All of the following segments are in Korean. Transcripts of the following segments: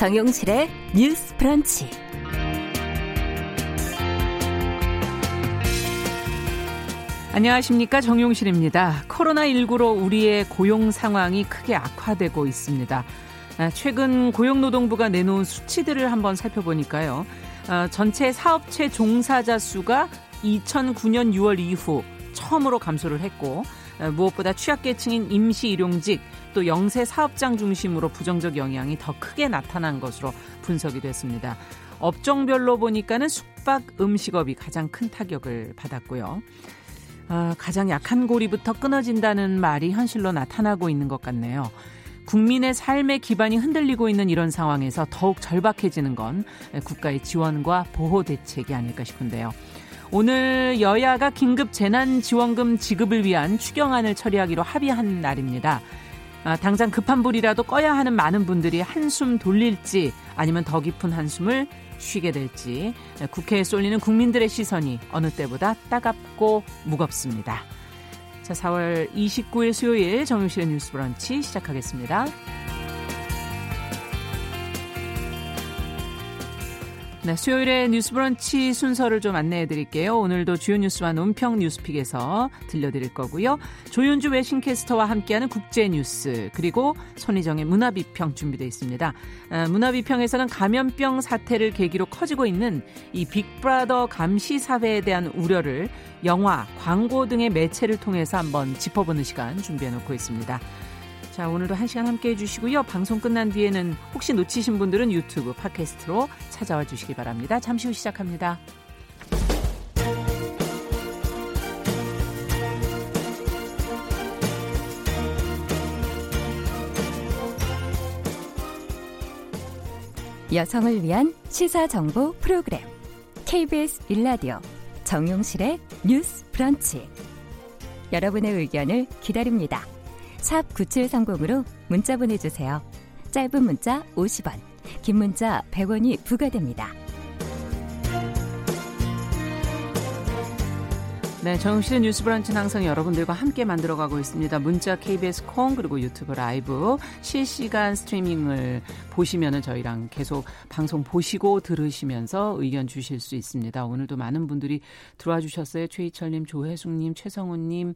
정용실의 뉴스 프런치. 안녕하십니까 정용실입니다. 코로나19로 우리의 고용 상황이 크게 악화되고 있습니다. 아, 최근 고용노동부가 내놓은 수치들을 한번 살펴보니까요. 아, 전체 사업체 종사자 수가 2009년 6월 이후 처음으로 감소를 했고 아, 무엇보다 취약계층인 임시일용직 또 영세 사업장 중심으로 부정적 영향이 더 크게 나타난 것으로 분석이 됐습니다. 업종별로 보니까는 숙박 음식업이 가장 큰 타격을 받았고요. 아, 가장 약한 고리부터 끊어진다는 말이 현실로 나타나고 있는 것 같네요. 국민의 삶의 기반이 흔들리고 있는 이런 상황에서 더욱 절박해지는 건 국가의 지원과 보호 대책이 아닐까 싶은데요. 오늘 여야가 긴급 재난지원금 지급을 위한 추경안을 처리하기로 합의한 날입니다. 아, 당장 급한 불이라도 꺼야 하는 많은 분들이 한숨 돌릴지 아니면 더 깊은 한숨을 쉬게 될지 국회에 쏠리는 국민들의 시선이 어느 때보다 따갑고 무겁습니다. 자, 4월 29일 수요일 정용실의 뉴스 브런치 시작하겠습니다. 네, 수요일에 뉴스 브런치 순서를 좀 안내해 드릴게요. 오늘도 주요 뉴스와 논평 뉴스픽에서 들려드릴 거고요. 조윤주 외신캐스터와 함께하는 국제 뉴스 그리고 손희정의 문화비평 준비되어 있습니다. 아, 문화비평에서는 감염병 사태를 계기로 커지고 있는 이 빅브라더 감시 사회에 대한 우려를 영화, 광고 등의 매체를 통해서 한번 짚어보는 시간 준비해 놓고 있습니다. 자, 오늘도 한 시간 함께 해주시고요. 방송 끝난 뒤에는 혹시 놓치신 분들은 유튜브, 팟캐스트로 찾아와 주시기 바랍니다. 잠시 후 시작합니다. 여성을 위한 시사 정보 프로그램 KBS 일라디오 정용실의 뉴스 브런치 여러분의 의견을 기다립니다. 샵 9730으로 문자 보내주세요. 짧은 문자 50원, 긴 문자 100원이 부과됩니다. 네, 정실의 뉴스 브런치는 항상 여러분들과 함께 만들어가고 있습니다. 문자 KBS 콩 그리고 유튜브 라이브 실시간 스트리밍을 보시면은 저희랑 계속 방송 보시고 들으시면서 의견 주실 수 있습니다. 오늘도 많은 분들이 들어와 주셨어요. 최희철님, 조혜숙님, 최성훈님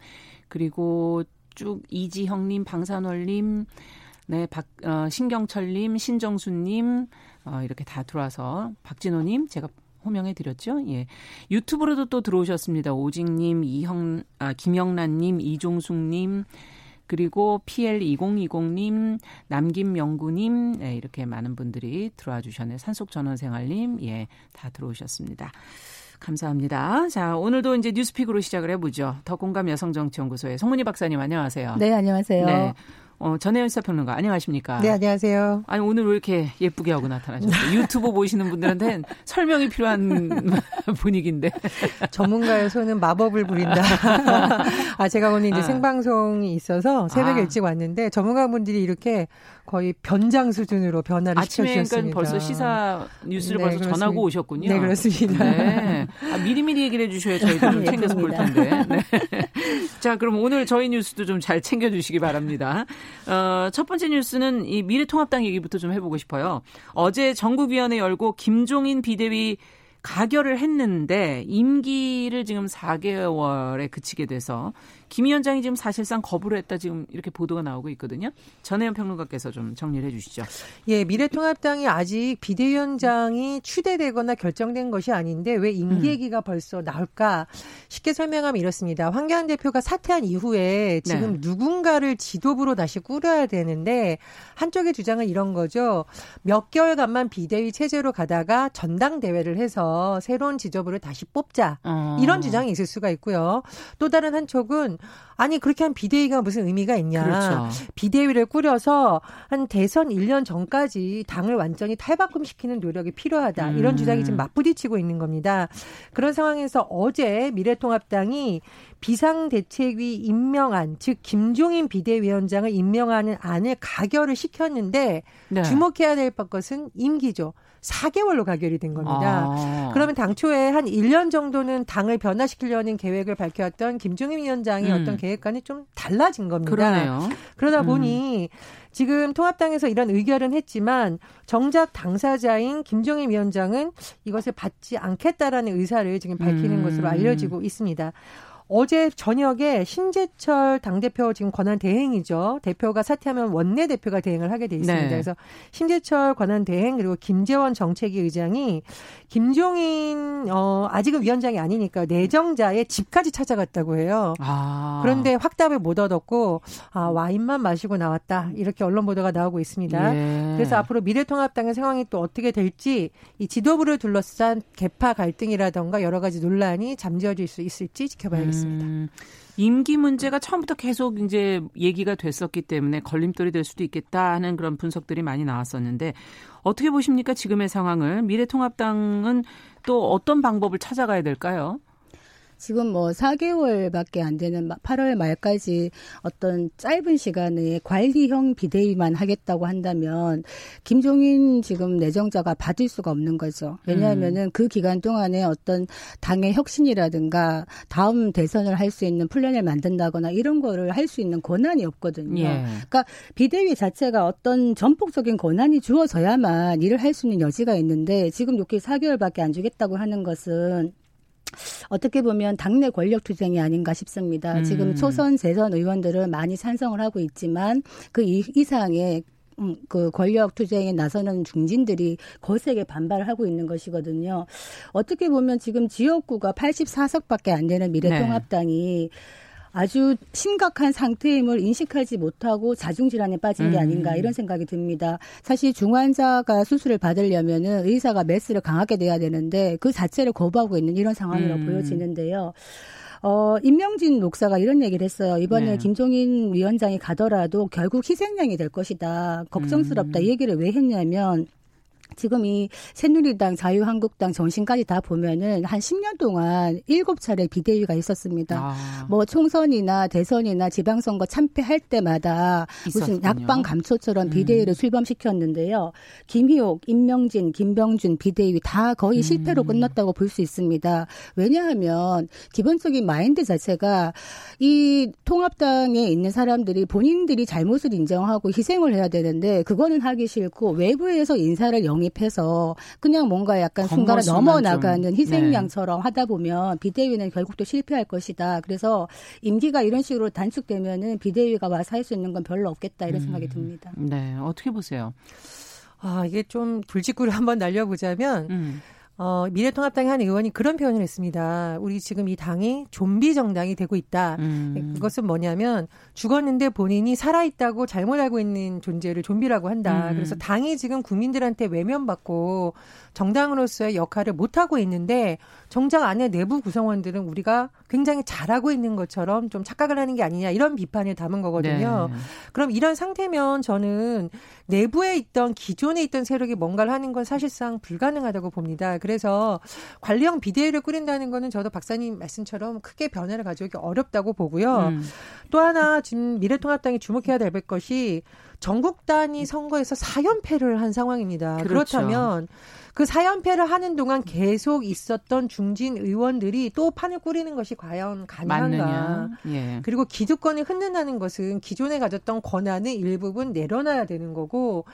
그리고 쭉 이지형님, 방산월님, 네, 박, 어, 신경철님, 신정수님, 어, 이렇게 다 들어와서 박진호님, 제가 호명해 드렸죠. 예. 유튜브로도 또 들어오셨습니다. 오직님, 이형, 아, 김영란님, 이종숙님, 그리고 PL2020님, 남김명구님, 네, 이렇게 많은 분들이 들어와 주셨네요. 산속전원생활님, 예, 다 들어오셨습니다. 감사합니다. 자, 오늘도 이제 뉴스픽으로 시작을 해보죠. 더 공감 여성정치연구소의 송문희 박사님 안녕하세요. 네, 안녕하세요. 네. 어, 전혜연 시사평론가 안녕하십니까? 네, 안녕하세요. 아니 오늘 왜 이렇게 예쁘게 하고 나타나셨어요? 유튜브 보시는 분들한테는 설명이 필요한 분위기인데. 전문가의 손은 마법을 부린다. 아, 제가 오늘 이제 아. 생방송이 있어서 새벽에 아. 일찍 왔는데 전문가분들이 이렇게 거의 변장 수준으로 변화를 아침에 시켜주셨습니다. 그러니까 벌써 시사 뉴스를 네, 벌써 그렇습니다. 전하고 오셨군요. 네, 그렇습니다. 네. 아, 미리미리 얘기를 해주셔야 저희도 좀 챙겨서 볼 텐데. 네. 자, 그럼 오늘 저희 뉴스도 좀 잘 챙겨주시기 바랍니다. 어, 첫 번째 뉴스는 이 미래통합당 얘기부터 좀 해보고 싶어요. 어제 전국위원회 열고 김종인 비대위 가결을 했는데 임기를 지금 4개월에 그치게 돼서 김 위원장이 지금 사실상 거부를 했다 지금 이렇게 보도가 나오고 있거든요. 전혜연 평론가께서 좀 정리를 해 주시죠. 예, 미래통합당이 아직 비대위원장이 추대되거나 결정된 것이 아닌데 왜 임기 얘기가 음. 벌써 나올까? 쉽게 설명하면 이렇습니다. 황교안 대표가 사퇴한 이후에 지금 네. 누군가를 지도부로 다시 꾸려야 되는데 한쪽의 주장은 이런 거죠. 몇 개월간만 비대위 체제로 가다가 전당대회를 해서 새로운 지도부를 다시 뽑자. 어. 이런 주장이 있을 수가 있고요. 또 다른 한쪽은 아니 그렇게 한 비대위가 무슨 의미가 있냐. 그렇죠. 비대위를 꾸려서 한 대선 1년 전까지 당을 완전히 탈바꿈시키는 노력이 필요하다. 음. 이런 주장이 지금 맞부딪히고 있는 겁니다. 그런 상황에서 어제 미래통합당이 비상대책위 임명안, 즉 김종인 비대위원장을 임명하는 안을 가결을 시켰는데 네. 주목해야 될 것은 임기죠. 4개월로 가결이 된 겁니다. 아. 그러면 당초에 한 1년 정도는 당을 변화시키려는 계획을 밝혔던 김종인 위원장이 통합당의 음. 어떤 계획과는 좀 달라진 겁니다. 그러네요. 그러다 음. 보니 지금 통합당에서 이런 의결은 했지만 정작 당사자인 김종인 위원장은 이것을 받지 않겠다라는 의사를 지금 밝히는 음. 것으로 알려지고 있습니다. 어제 저녁에 신재철 당대표 지금 권한 대행이죠. 대표가 사퇴하면 원내 대표가 대행을 하게 돼 있습니다. 네. 그래서 신재철 권한 대행 그리고 김재원 정책위 의장이 김종인 어 아직은 위원장이 아니니까 내정자의 집까지 찾아갔다고 해요. 아. 그런데 확답을 못 얻었고 아 와인만 마시고 나왔다 이렇게 언론 보도가 나오고 있습니다. 예. 그래서 앞으로 미래통합당의 상황이 또 어떻게 될지 이 지도부를 둘러싼 개파 갈등이라던가 여러 가지 논란이 잠재워질 수 있을지 지켜봐야겠습니다. 있습니다. 음, 임기 문제가 처음부터 계속 이제 얘기가 됐었기 때문에 걸림돌이 될 수도 있겠다 하는 그런 분석들이 많이 나왔었는데 어떻게 보십니까? 지금의 상황을 미래통합당은 또 어떤 방법을 찾아가야 될까요? 지금 뭐 4개월밖에 안 되는 8월 말까지 어떤 짧은 시간에 관리형 비대위만 하겠다고 한다면 김종인 지금 내정자가 받을 수가 없는 거죠. 왜냐하면은 음. 그 기간 동안에 어떤 당의 혁신이라든가 다음 대선을 할 수 있는 플랜을 만든다거나 이런 거를 할 수 있는 권한이 없거든요. 예. 그러니까 비대위 자체가 어떤 전폭적인 권한이 주어져야만 일을 할 수 있는 여지가 있는데 지금 이렇게 4개월밖에 안 주겠다고 하는 것은 어떻게 보면 당내 권력 투쟁이 아닌가 싶습니다. 음. 지금 초선 재선 의원들은 많이 찬성을 하고 있지만 그 이상의 음, 그 권력 투쟁에 나서는 중진들이 거세게 반발을 하고 있는 것이거든요. 어떻게 보면 지금 지역구가 84석밖에 안 되는 미래통합당이 네. 아주 심각한 상태임을 인식하지 못하고 자중질환에 빠진 게 아닌가 음. 이런 생각이 듭니다. 사실 중환자가 수술을 받으려면은 의사가 메스를 강하게 돼야 되는데 그 자체를 거부하고 있는 이런 상황이라고 음. 보여지는데요. 어, 임명진 목사가 이런 얘기를 했어요. 이번에 네. 김종인 위원장이 가더라도 결국 희생양이 될 것이다. 걱정스럽다. 음. 이 얘기를 왜 했냐면 지금 이 새누리당, 자유한국당, 정신까지 다 보면은 한 10년 동안 7차례 비대위가 있었습니다. 아. 뭐 총선이나 대선이나 지방선거 참패할 때마다 있었군요. 무슨 약방 감초처럼 비대위를 음. 출범시켰는데요. 김희옥, 임명진, 김병준 비대위 다 거의 음. 실패로 끝났다고 볼 수 있습니다. 왜냐하면 기본적인 마인드 자체가 이 통합당에 있는 사람들이 본인들이 잘못을 인정하고 희생을 해야 되는데 그거는 하기 싫고 외부에서 인사를 영입 영입해서 그냥 뭔가 약간 순간을 넘어 나가는 희생양처럼 네. 하다 보면 비대위는 결국 또 실패할 것이다. 그래서 임기가 이런 식으로 단축되면은 비대위가 와서 할 수 있는 건 별로 없겠다 이런 음. 생각이 듭니다. 네, 어떻게 보세요? 아 이게 좀 불직구를 한번 날려보자면. 음. 어, 미래통합당의 한 의원이 그런 표현을 했습니다. 우리 지금 이 당이 좀비 정당이 되고 있다. 음. 그것은 뭐냐면 죽었는데 본인이 살아있다고 잘못 알고 있는 존재를 좀비라고 한다. 음. 그래서 당이 지금 국민들한테 외면받고 정당으로서의 역할을 못하고 있는데 정작 안에 내부 구성원들은 우리가 굉장히 잘하고 있는 것처럼 좀 착각을 하는 게 아니냐 이런 비판을 담은 거거든요. 네. 그럼 이런 상태면 저는 내부에 있던 기존에 있던 세력이 뭔가를 하는 건 사실상 불가능하다고 봅니다. 그래서 관리형 비대위를 꾸린다는 거는 저도 박사님 말씀처럼 크게 변화를 가져오기 어렵다고 보고요. 음. 또 하나 지금 미래통합당이 주목해야 될 것이 전국 단위 선거에서 4연패를 한 상황입니다. 그렇죠. 그렇다면 그 사연패를 하는 동안 계속 있었던 중진 의원들이 또 판을 꾸리는 것이 과연 가능한가? 예. 그리고 기득권을 흔든다는 것은 기존에 가졌던 권한을 일부분 내려놔야 되는 거고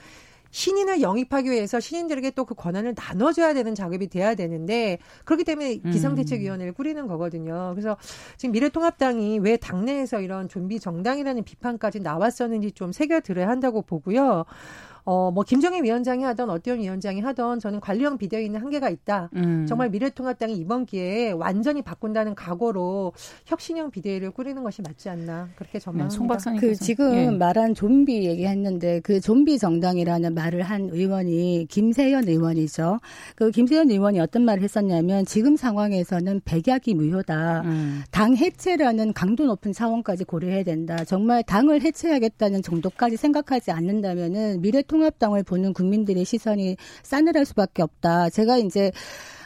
신인을 영입하기 위해서 신인들에게 또 그 권한을 나눠줘야 되는 작업이 돼야 되는데 그렇기 때문에 기상대책위원회를 꾸리는 거거든요. 그래서 지금 미래통합당이 왜 당내에서 이런 좀비 정당이라는 비판까지 나왔었는지 좀 새겨들어야 한다고 보고요. 어, 뭐, 김정희 위원장이 하던 어떤 위원장이 하던 저는 관리형 비대위는 한계가 있다. 음. 정말 미래통합당이 이번 기회에 완전히 바꾼다는 각오로 혁신형 비대위를 꾸리는 것이 맞지 않나. 그렇게 네, 전망합니다. 네, 그 지금 예. 말한 좀비 얘기했는데 그 좀비 정당이라는 말을 한 의원이 김세현 의원이죠. 그 김세현 의원이 어떤 말을 했었냐면 지금 상황에서는 백약이 무효다. 음. 당 해체라는 강도 높은 차원까지 고려해야 된다. 정말 당을 해체하겠다는 정도까지 생각하지 않는다면은 미래 미래통합당을 보는 국민들의 시선이 싸늘할 수밖에 없다. 제가 이제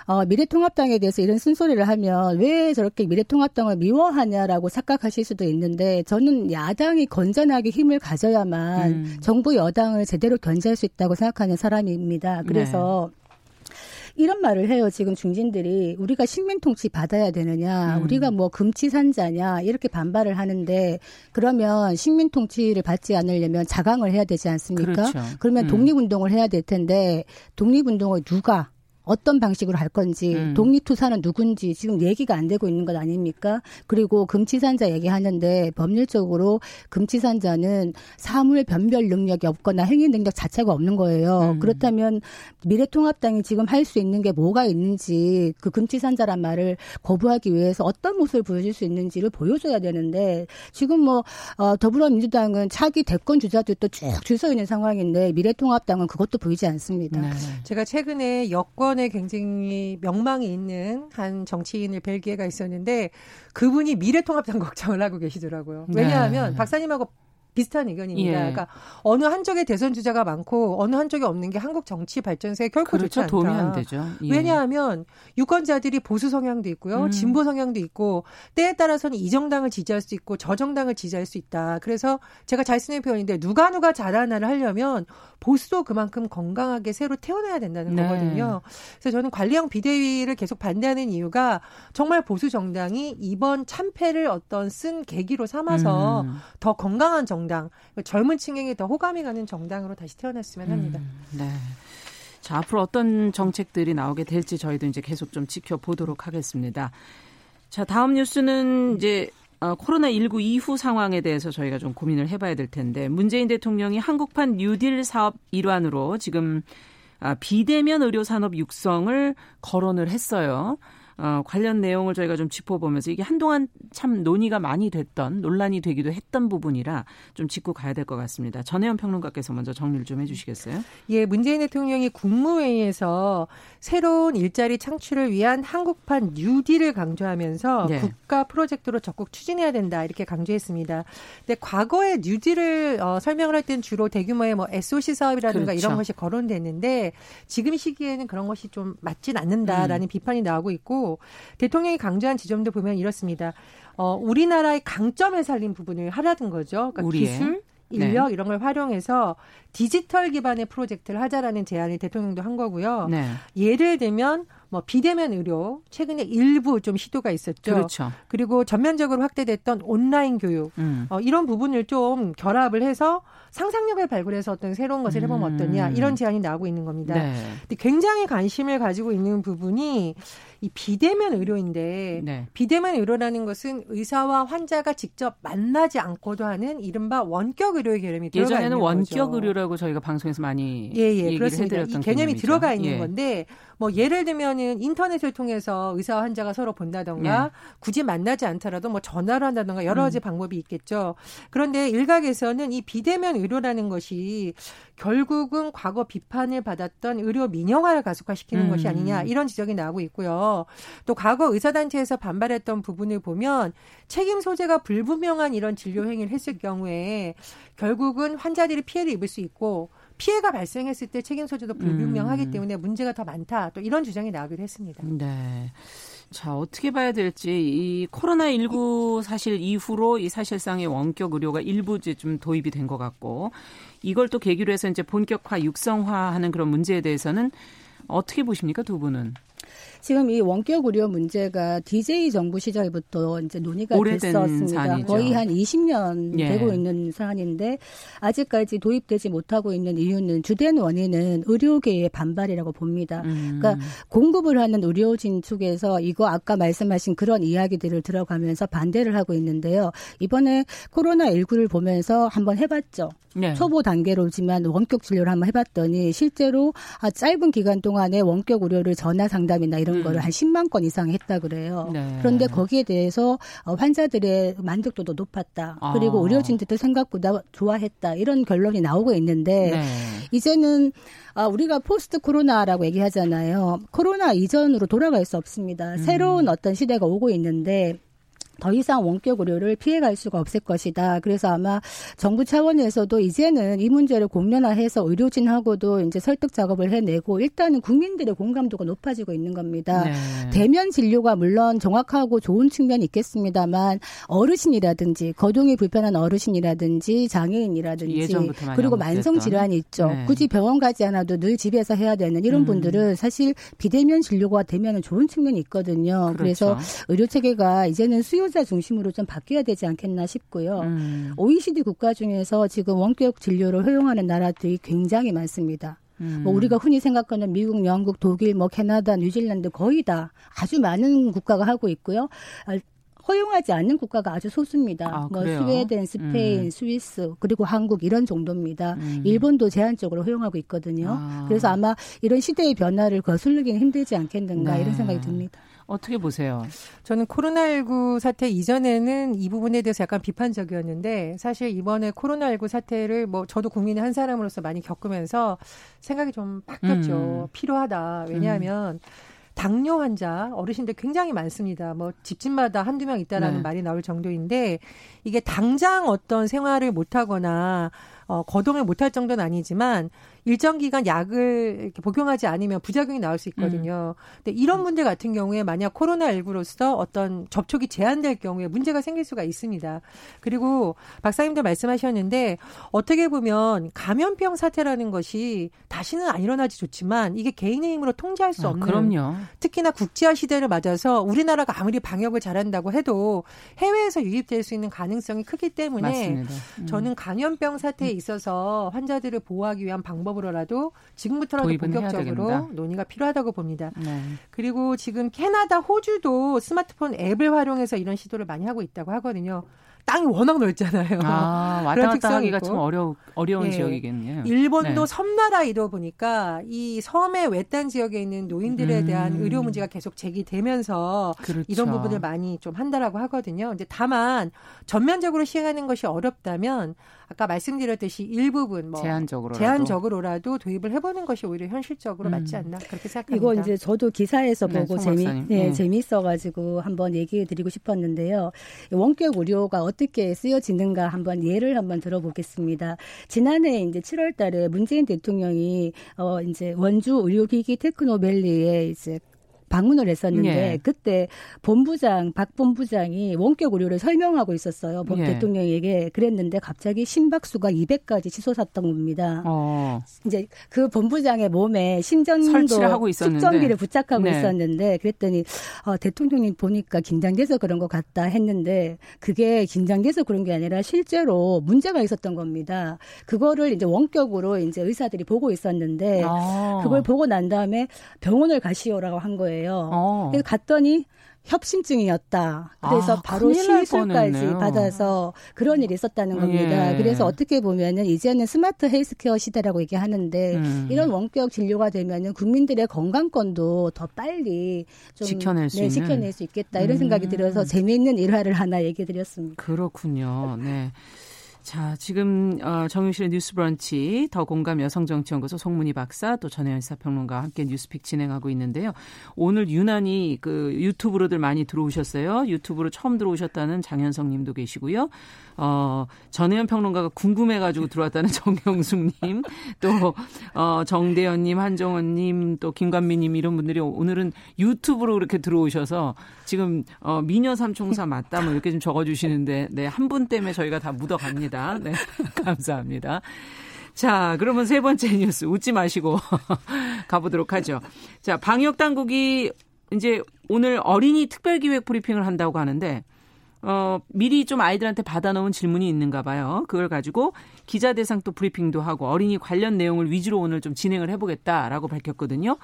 어, 미래통합당에 대해서 이런 쓴소리를 하면 왜 저렇게 미래통합당을 미워하냐라고 착각하실 수도 있는데 저는 야당이 건전하게 힘을 가져야만 음. 정부 여당을 제대로 견제할 수 있다고 생각하는 사람입니다. 그래서 네. 이런 말을 해요. 지금 중진들이 우리가 식민 통치 받아야 되느냐, 음. 우리가 뭐 금치산자냐 이렇게 반발을 하는데 그러면 식민 통치를 받지 않으려면 자강을 해야 되지 않습니까? 그렇죠. 그러면 음. 독립운동을 해야 될 텐데 독립운동을 누가 어떤 방식으로 할 건지 음. 독립투사는 누군지 지금 얘기가 안 되고 있는 것 아닙니까? 그리고 금치산자 얘기하는데 법률적으로 금치산자는 사물 변별 능력이 없거나 행위 능력 자체가 없는 거예요. 음. 그렇다면 미래통합당이 지금 할 수 있는 게 뭐가 있는지 그 금치산자란 말을 거부하기 위해서 어떤 모습을 보여줄 수 있는지를 보여줘야 되는데 지금 뭐 어, 더불어민주당은 차기 대권 주자들도 쭉 줄 서 있는 상황인데 미래통합당은 그것도 보이지 않습니다. 네. 제가 최근에 여권 이번에 굉장히 명망이 있는 한 정치인을 뵐 기회가 있었는데 그분이 미래통합당 걱정을 하고 계시더라고요. 왜냐하면 네. 박사님하고 비슷한 의견입니다. 예. 그러니까 어느 한쪽에 대선 주자가 많고 어느 한쪽에 없는 게 한국 정치 발전세에 결코 그렇죠. 좋지 않다. 도움이 안 되죠. 예. 왜냐하면 유권자들이 보수 성향도 있고요, 음. 진보 성향도 있고 때에 따라서는 이 정당을 지지할 수 있고 저 정당을 지지할 수 있다. 그래서 제가 잘 쓰는 표현인데 누가 누가 잘하나를 하려면 보수도 그만큼 건강하게 새로 태어나야 된다는 네. 거거든요. 그래서 저는 관리형 비대위를 계속 반대하는 이유가 정말 보수 정당이 이번 참패를 어떤 쓴 계기로 삼아서 음. 더 건강한 정 정당, 젊은 층에게 더 호감이 가는 정당으로 다시 태어났으면 합니다. 음, 네. 자, 앞으로 어떤 정책들이 나오게 될지 저희도 이제 계속 좀 지켜보도록 하겠습니다. 자, 다음 뉴스는 이제 어, 코로나19 이후 상황에 대해서 저희가 좀 고민을 해봐야 될 텐데 문재인 대통령이 한국판 뉴딜 사업 일환으로 지금 아, 비대면 의료 산업 육성을 거론을 했어요. 어, 관련 내용을 저희가 좀 짚어보면서 이게 한동안 참 논의가 많이 됐던 논란이 되기도 했던 부분이라 좀 짚고 가야 될 것 같습니다. 전혜연 평론가께서 먼저 정리를 좀 해주시겠어요? 예, 문재인 대통령이 국무회의에서 새로운 일자리 창출을 위한 한국판 뉴딜을 강조하면서 네. 국가 프로젝트로 적극 추진해야 된다 이렇게 강조했습니다. 근데 과거에 뉴딜을 어, 설명을 할 때는 주로 대규모의 뭐 SOC 사업이라든가 그렇죠. 이런 것이 거론됐는데 지금 시기에는 그런 것이 좀 맞진 않는다라는 음. 비판이 나오고 있고 대통령이 강조한 지점도 보면 이렇습니다. 어, 우리나라의 강점에 살린 부분을 하라는 거죠. 그러니까 기술, 인력 네. 이런 걸 활용해서 디지털 기반의 프로젝트를 하자라는 제안을 대통령도 한 거고요. 네. 예를 들면 뭐 비대면 의료 최근에 일부 좀 시도가 있었죠. 그렇죠. 그리고 전면적으로 확대됐던 온라인 교육 음. 어, 이런 부분을 좀 결합을 해서 상상력을 발굴해서 어떤 새로운 것을 해보면 음. 어떠냐 이런 제안이 나오고 있는 겁니다. 네. 근데 굉장히 관심을 가지고 있는 부분이 이 비대면 의료인데 네. 비대면 의료라는 것은 의사와 환자가 직접 만나지 않고도 하는 이른바 원격 의료의 개념이 들어가 예전에는 있는 원격 거죠. 의료라고 저희가 방송에서 많이 예, 예, 그렇습니다. 이 개념이 개념이죠. 들어가 있는 예. 건데 뭐 예를 들면은 인터넷을 통해서 의사와 환자가 서로 본다던가 예. 굳이 만나지 않더라도 뭐 전화로 한다던가 여러 가지 음. 방법이 있겠죠. 그런데 일각에서는 이 비대면 의료라는 것이 결국은 과거 비판을 받았던 의료 민영화를 가속화시키는 음. 것이 아니냐 이런 지적이 나오고 있고요. 또 과거 의사단체에서 반발했던 부분을 보면 책임 소재가 불분명한 이런 진료 행위를 했을 경우에 결국은 환자들이 피해를 입을 수 있고 피해가 발생했을 때 책임 소재도 불분명하기 음. 때문에 문제가 더 많다. 또 이런 주장이 나오기도 했습니다. 네. 자, 어떻게 봐야 될지 이 코로나 19 사실 이후로 이 사실상의 원격 의료가 일부 좀 도입이 된 것 같고 이걸 또 계기로 해서 이제 본격화 육성화하는 그런 문제에 대해서는 어떻게 보십니까, 두 분은? 지금 이 원격 의료 문제가 DJ 정부 시절부터 이제 논의가 됐었습니다. 사안이죠. 거의 한 20년 예. 되고 있는 사안인데 아직까지 도입되지 못하고 있는 이유는 주된 원인은 의료계의 반발이라고 봅니다. 음. 그러니까 공급을 하는 의료진 측에서 이거 아까 말씀하신 그런 이야기들을 들어가면서 반대를 하고 있는데요. 이번에 코로나 19를 보면서 한번 해봤죠. 네. 초보 단계로지만 원격 진료를 한번 해봤더니 실제로 아, 짧은 기간 동안에 원격 의료를 전화 상담이나 이런 음. 거를 한 10만 건 이상 했다 그래요. 네. 그런데 거기에 대해서 어, 환자들의 만족도도 높았다. 아. 그리고 의료진들도 생각보다 좋아했다. 이런 결론이 나오고 있는데 네. 이제는 아, 우리가 포스트 코로나라고 얘기하잖아요. 코로나 이전으로 돌아갈 수 없습니다. 음. 새로운 어떤 시대가 오고 있는데 더 이상 원격 의료를 피해갈 수가 없을 것이다. 그래서 아마 정부 차원에서도 이제는 이 문제를 공론화해서 의료진하고도 이제 설득 작업을 해내고 일단은 국민들의 공감도가 높아지고 있는 겁니다. 네. 대면 진료가 물론 정확하고 좋은 측면이 있겠습니다만 어르신이라든지 거동이 불편한 어르신이라든지 장애인이라든지 그리고 만성 질환이 있죠. 네. 굳이 병원 가지 않아도 늘 집에서 해야 되는 이런 음. 분들은 사실 비대면 진료가 되면 좋은 측면이 있거든요. 그렇죠. 그래서 의료 체계가 이제는 수요 자 중심으로 좀 바뀌어야 되지 않겠나 싶고요. 음. OECD 국가 중에서 지금 원격 진료를 허용하는 나라들이 굉장히 많습니다. 음. 뭐 우리가 흔히 생각하는 미국, 영국, 독일, 뭐 캐나다, 뉴질랜드 거의 다 아주 많은 국가가 하고 있고요. 아, 허용하지 않는 국가가 아주 소수입니다. 아, 뭐 스웨덴, 스페인, 음. 스위스 그리고 한국 이런 정도입니다. 음. 일본도 제한적으로 허용하고 있거든요. 아. 그래서 아마 이런 시대의 변화를 거슬리기는 힘들지 않겠는가 네. 이런 생각이 듭니다. 어떻게 보세요? 저는 코로나19 사태 이전에는 이 부분에 대해서 약간 비판적이었는데 사실 이번에 코로나19 사태를 뭐 저도 국민의 한 사람으로서 많이 겪으면서 생각이 좀 바뀌었죠. 음. 필요하다. 왜냐하면 음. 당뇨 환자 어르신들 굉장히 많습니다. 뭐 집집마다 한두 명 있다라는 네. 말이 나올 정도인데 이게 당장 어떤 생활을 못 하거나 어 거동을 못할 정도는 아니지만 일정 기간 약을 이렇게 복용하지 않으면 부작용이 나올 수 있거든요. 음. 근데 이런 문제 같은 경우에 만약 코로나19로서 어떤 접촉이 제한될 경우에 문제가 생길 수가 있습니다. 그리고 박사님도 말씀하셨는데 어떻게 보면 감염병 사태라는 것이 다시는 안 일어나지 좋지만 이게 개인의 힘으로 통제할 수 아, 없는 아, 그럼요. 특히나 국제화 시대를 맞아서 우리나라가 아무리 방역을 잘한다고 해도 해외에서 유입될 수 있는 가능성이 크기 때문에 음. 저는 감염병 사태에 있어서 환자들을 보호하기 위한 방법 방법으로라도 지금부터라도 본격적으로 논의가 필요하다고 봅니다. 네. 그리고 지금 캐나다, 호주도 스마트폰 앱을 활용해서 이런 시도를 많이 하고 있다고 하거든요. 땅이 워낙 넓잖아요. 아, 왔다 갔다 하기가 참 어려, 어려운 네. 지역이겠네요. 일본도 네. 섬나라이다 보니까 이 섬의 외딴 지역에 있는 노인들에 음. 대한 의료 문제가 계속 제기되면서 그렇죠. 이런 부분을 많이 좀 한다라고 하거든요. 이제 다만 전면적으로 시행하는 것이 어렵다면 아까 말씀드렸듯이 일부분 뭐 제한적으로 제한적으로라도 도입을 해보는 것이 오히려 현실적으로 음. 맞지 않나 그렇게 생각합니다. 이거 이제 저도 기사에서 네, 보고 재미 네, 네. 재미있어가지고 한번 얘기해드리고 싶었는데요. 원격 의료가 어떻게 쓰여지는가 한번 예를 한번 들어보겠습니다. 지난해 이제 7월 달에 문재인 대통령이 어 이제 원주 의료기기 테크노밸리에 이제 방문을 했었는데 예. 그때 본부장 박 본부장이 원격 의료를 설명하고 있었어요. 본 예. 대통령에게 그랬는데 갑자기 심박수가 200까지 치솟았던 겁니다. 어. 이제 그 본부장의 몸에 심전도 측정기를 부착하고 네. 있었는데 그랬더니 어, 대통령님 보니까 긴장돼서 그런 것 같다 했는데 그게 긴장돼서 그런 게 아니라 실제로 문제가 있었던 겁니다. 그거를 이제 원격으로 이제 의사들이 보고 있었는데 어. 그걸 보고 난 다음에 병원을 가시오라고 한 거예요. 거예요. 어. 그래서 갔더니 협심증이었다. 그래서 아, 바로 시술까지 받아서 그런 일이 있었다는 겁니다. 예. 그래서 어떻게 보면은 이제는 스마트 헬스케어 시대라고 얘기하는데 음. 이런 원격 진료가 되면은 국민들의 건강권도 더 빨리 좀 지켜낼 수, 네, 지켜낼 수 있겠다 이런 음. 생각이 들어서 재미있는 일화를 하나 얘기 드렸습니다. 그렇군요. 네. 자, 지금 어, 정용실의 뉴스 브런치 더 공감 여성정치연구소 송문희 박사 또 전혜연 시사평론가와 함께 뉴스픽 진행하고 있는데요. 오늘 유난히 그 유튜브로들 많이 들어오셨어요. 유튜브로 처음 들어오셨다는 장현성 님도 계시고요. 어, 전혜연 평론가가 궁금해 가지고 들어왔다는 정영숙 님, 또, 어, 정대현 님, 한정원 님, 또 김관미 님 이런 분들이 오늘은 유튜브로 이렇게 들어오셔서 지금, 어, 미녀 삼총사 맞다 뭐 이렇게 좀 적어 주시는데, 네, 한 분 때문에 저희가 다 묻어 갑니다. 네, 감사합니다. 자, 그러면 세 번째 뉴스 웃지 마시고 가보도록 하죠. 자, 방역 당국이 이제 오늘 어린이 특별 기획 브리핑을 한다고 하는데 어, 미리 좀 아이들한테 받아놓은 질문이 있는가 봐요. 그걸 가지고 기자 대상 또 브리핑도 하고 어린이 관련 내용을 위주로 오늘 좀 진행을 해보겠다라고 밝혔거든요.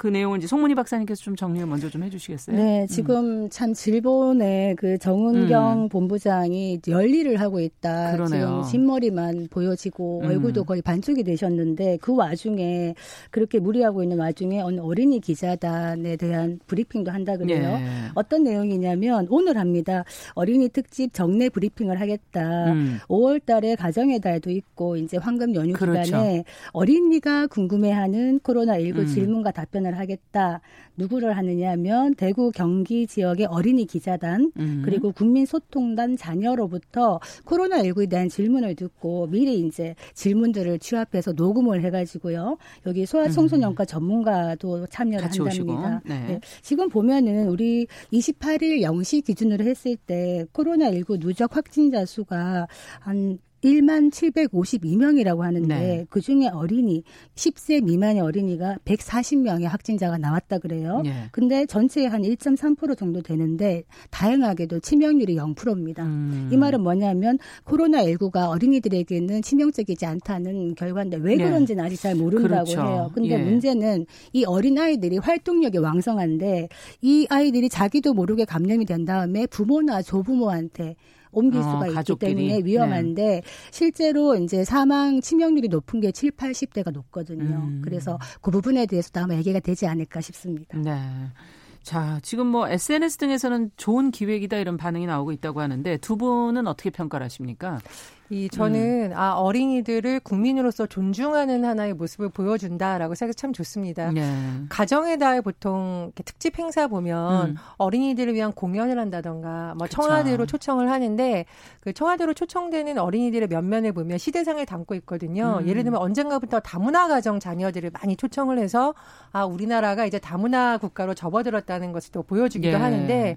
그 내용을 이제 송문희 박사님께서 좀 정리를 먼저 좀 해주시겠어요? 네, 음. 지금 음. 참 질본의 그 정은경 음. 본부장이 열일을 하고 있다. 그러네요. 지금 흰머리만 보여지고 음. 얼굴도 거의 반쪽이 되셨는데 그 와중에 그렇게 무리하고 있는 와중에 어린이 기자단에 대한 브리핑도 한다 그래요. 예. 어떤 내용이냐면 오늘 합니다. 어린이 특집 정례 브리핑을 하겠다. 음. 5월달에 가정의 달도 있고 이제 황금 연휴 그렇죠. 기간에 어린이가 궁금해하는 코로나 19 음. 질문과 답변을 지원을 하겠다. 누구를 하느냐면 대구 경기 지역의 어린이 기자단 음. 그리고 국민소통단 자녀로부터 코로나19에 대한 질문을 듣고 미리 이제 질문들을 취합해서 녹음을 해가지고요. 여기 소아청소년과 음. 전문가도 참여를 한답니다. 네. 네. 지금 보면은 우리 28일 0시 기준으로 했을 때 코로나19 누적 확진자 수가 한 1만 752명이라고 하는데 네. 그 중에 어린이 10세 미만의 어린이가 140명의 확진자가 나왔다 그래요. 네. 근데 전체의 한 1.3% 정도 되는데 다행하게도 치명률이 0%입니다. 음. 이 말은 뭐냐면 코로나 19가 어린이들에게는 치명적이지 않다는 결과인데 왜 네. 그런지는 아직 잘 모른다고 그렇죠. 해요. 근데 예. 문제는 이 어린 아이들이 활동력이 왕성한데 이 아이들이 자기도 모르게 감염이 된 다음에 부모나 조부모한테 옮길 어, 수가 있기 가족끼리. 때문에 위험한데 네. 실제로 이제 사망 치명률이 높은 게 7, 80대가 높거든요. 음. 그래서 그 부분에 대해서도 아마 얘기가 되지 않을까 싶습니다. 네. 자, 지금 뭐 SNS 등에서는 좋은 기획이다 이런 반응이 나오고 있다고 하는데 두 분은 어떻게 평가를 하십니까? 이 저는 음. 아 어린이들을 국민으로서 존중하는 하나의 모습을 보여준다라고 생각 참 좋습니다. 네. 가정에다 보통 특집 행사 보면 음. 어린이들을 위한 공연을 한다던가 뭐 청와대로 초청을 하는데 그 청와대로 초청되는 어린이들의 면면을 보면 시대상을 담고 있거든요. 음. 예를 들면 언젠가부터 다문화 가정 자녀들을 많이 초청을 해서 아 우리나라가 이제 다문화 국가로 접어들었다는 것을 또 보여주기도 예. 하는데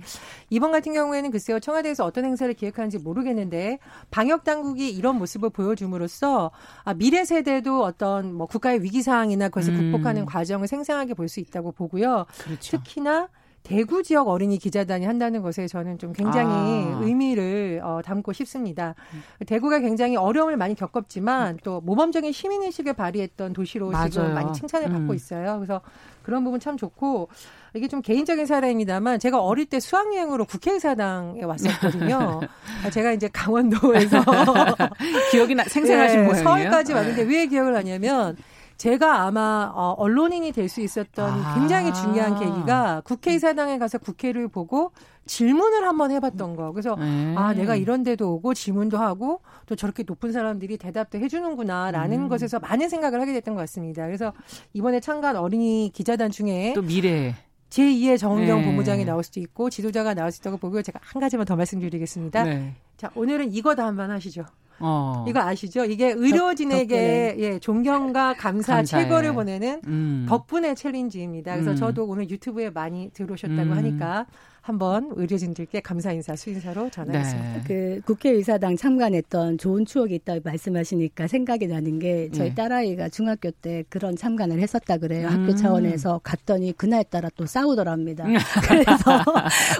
이번 같은 경우에는 글쎄요 청와대에서 어떤 행사를 기획하는지 모르겠는데 방역 당국이 한국이 이런 모습을 보여줌으로써 아, 미래 세대도 어떤 뭐 국가의 위기 상황이나 그것을 음. 극복하는 과정을 생생하게 볼 수 있다고 보고요. 그렇죠. 특히나 대구 지역 어린이 기자단이 한다는 것에 저는 좀 굉장히 아. 의미를 어, 담고 싶습니다. 음. 대구가 굉장히 어려움을 많이 겪었지만 또 모범적인 시민의식을 발휘했던 도시로 맞아요. 지금 많이 칭찬을 음. 받고 있어요. 그래서 그런 부분 참 좋고 이게 좀 개인적인 사례입니다만 제가 어릴 때 수학여행으로 국회의사당에 왔었거든요. 아, 제가 이제 강원도에서 기억이 나, 생생하신 네, 모양이에요. 서울까지 왔는데 왜 기억을 하냐면 제가 아마 어, 언론인이 될 수 있었던 아. 굉장히 중요한 계기가 국회의사당에 가서 국회를 보고 질문을 한번 해봤던 거. 그래서 음. 아 내가 이런 데도 오고 질문도 하고 또 저렇게 높은 사람들이 대답도 해주는구나라는 음. 것에서 많은 생각을 하게 됐던 것 같습니다. 그래서 이번에 참가한 어린이 기자단 중에 또 미래 제2의 정은경 네. 본부장이 나올 수도 있고 지도자가 나올 수도 있다고 보고요. 제가 한 가지만 더 말씀드리겠습니다. 네. 자 오늘은 이거 다 한번 하시죠. 어. 이거 아시죠? 이게 의료진에게 예, 존경과 감사 감사해. 최고를 보내는 음. 덕분에 챌린지입니다. 그래서 음. 저도 오늘 유튜브에 많이 들어오셨다고 음. 하니까 한번 의료진들께 감사 인사 수인사로 전하겠습니다. 네. 그 국회의사당 참관했던 좋은 추억이 있다고 말씀하시니까 생각이 나는 게 저희 네. 딸아이가 중학교 때 그런 참관을 했었다 그래요. 음. 학교 차원에서 갔더니 그날따라 또 싸우더랍니다. 그래서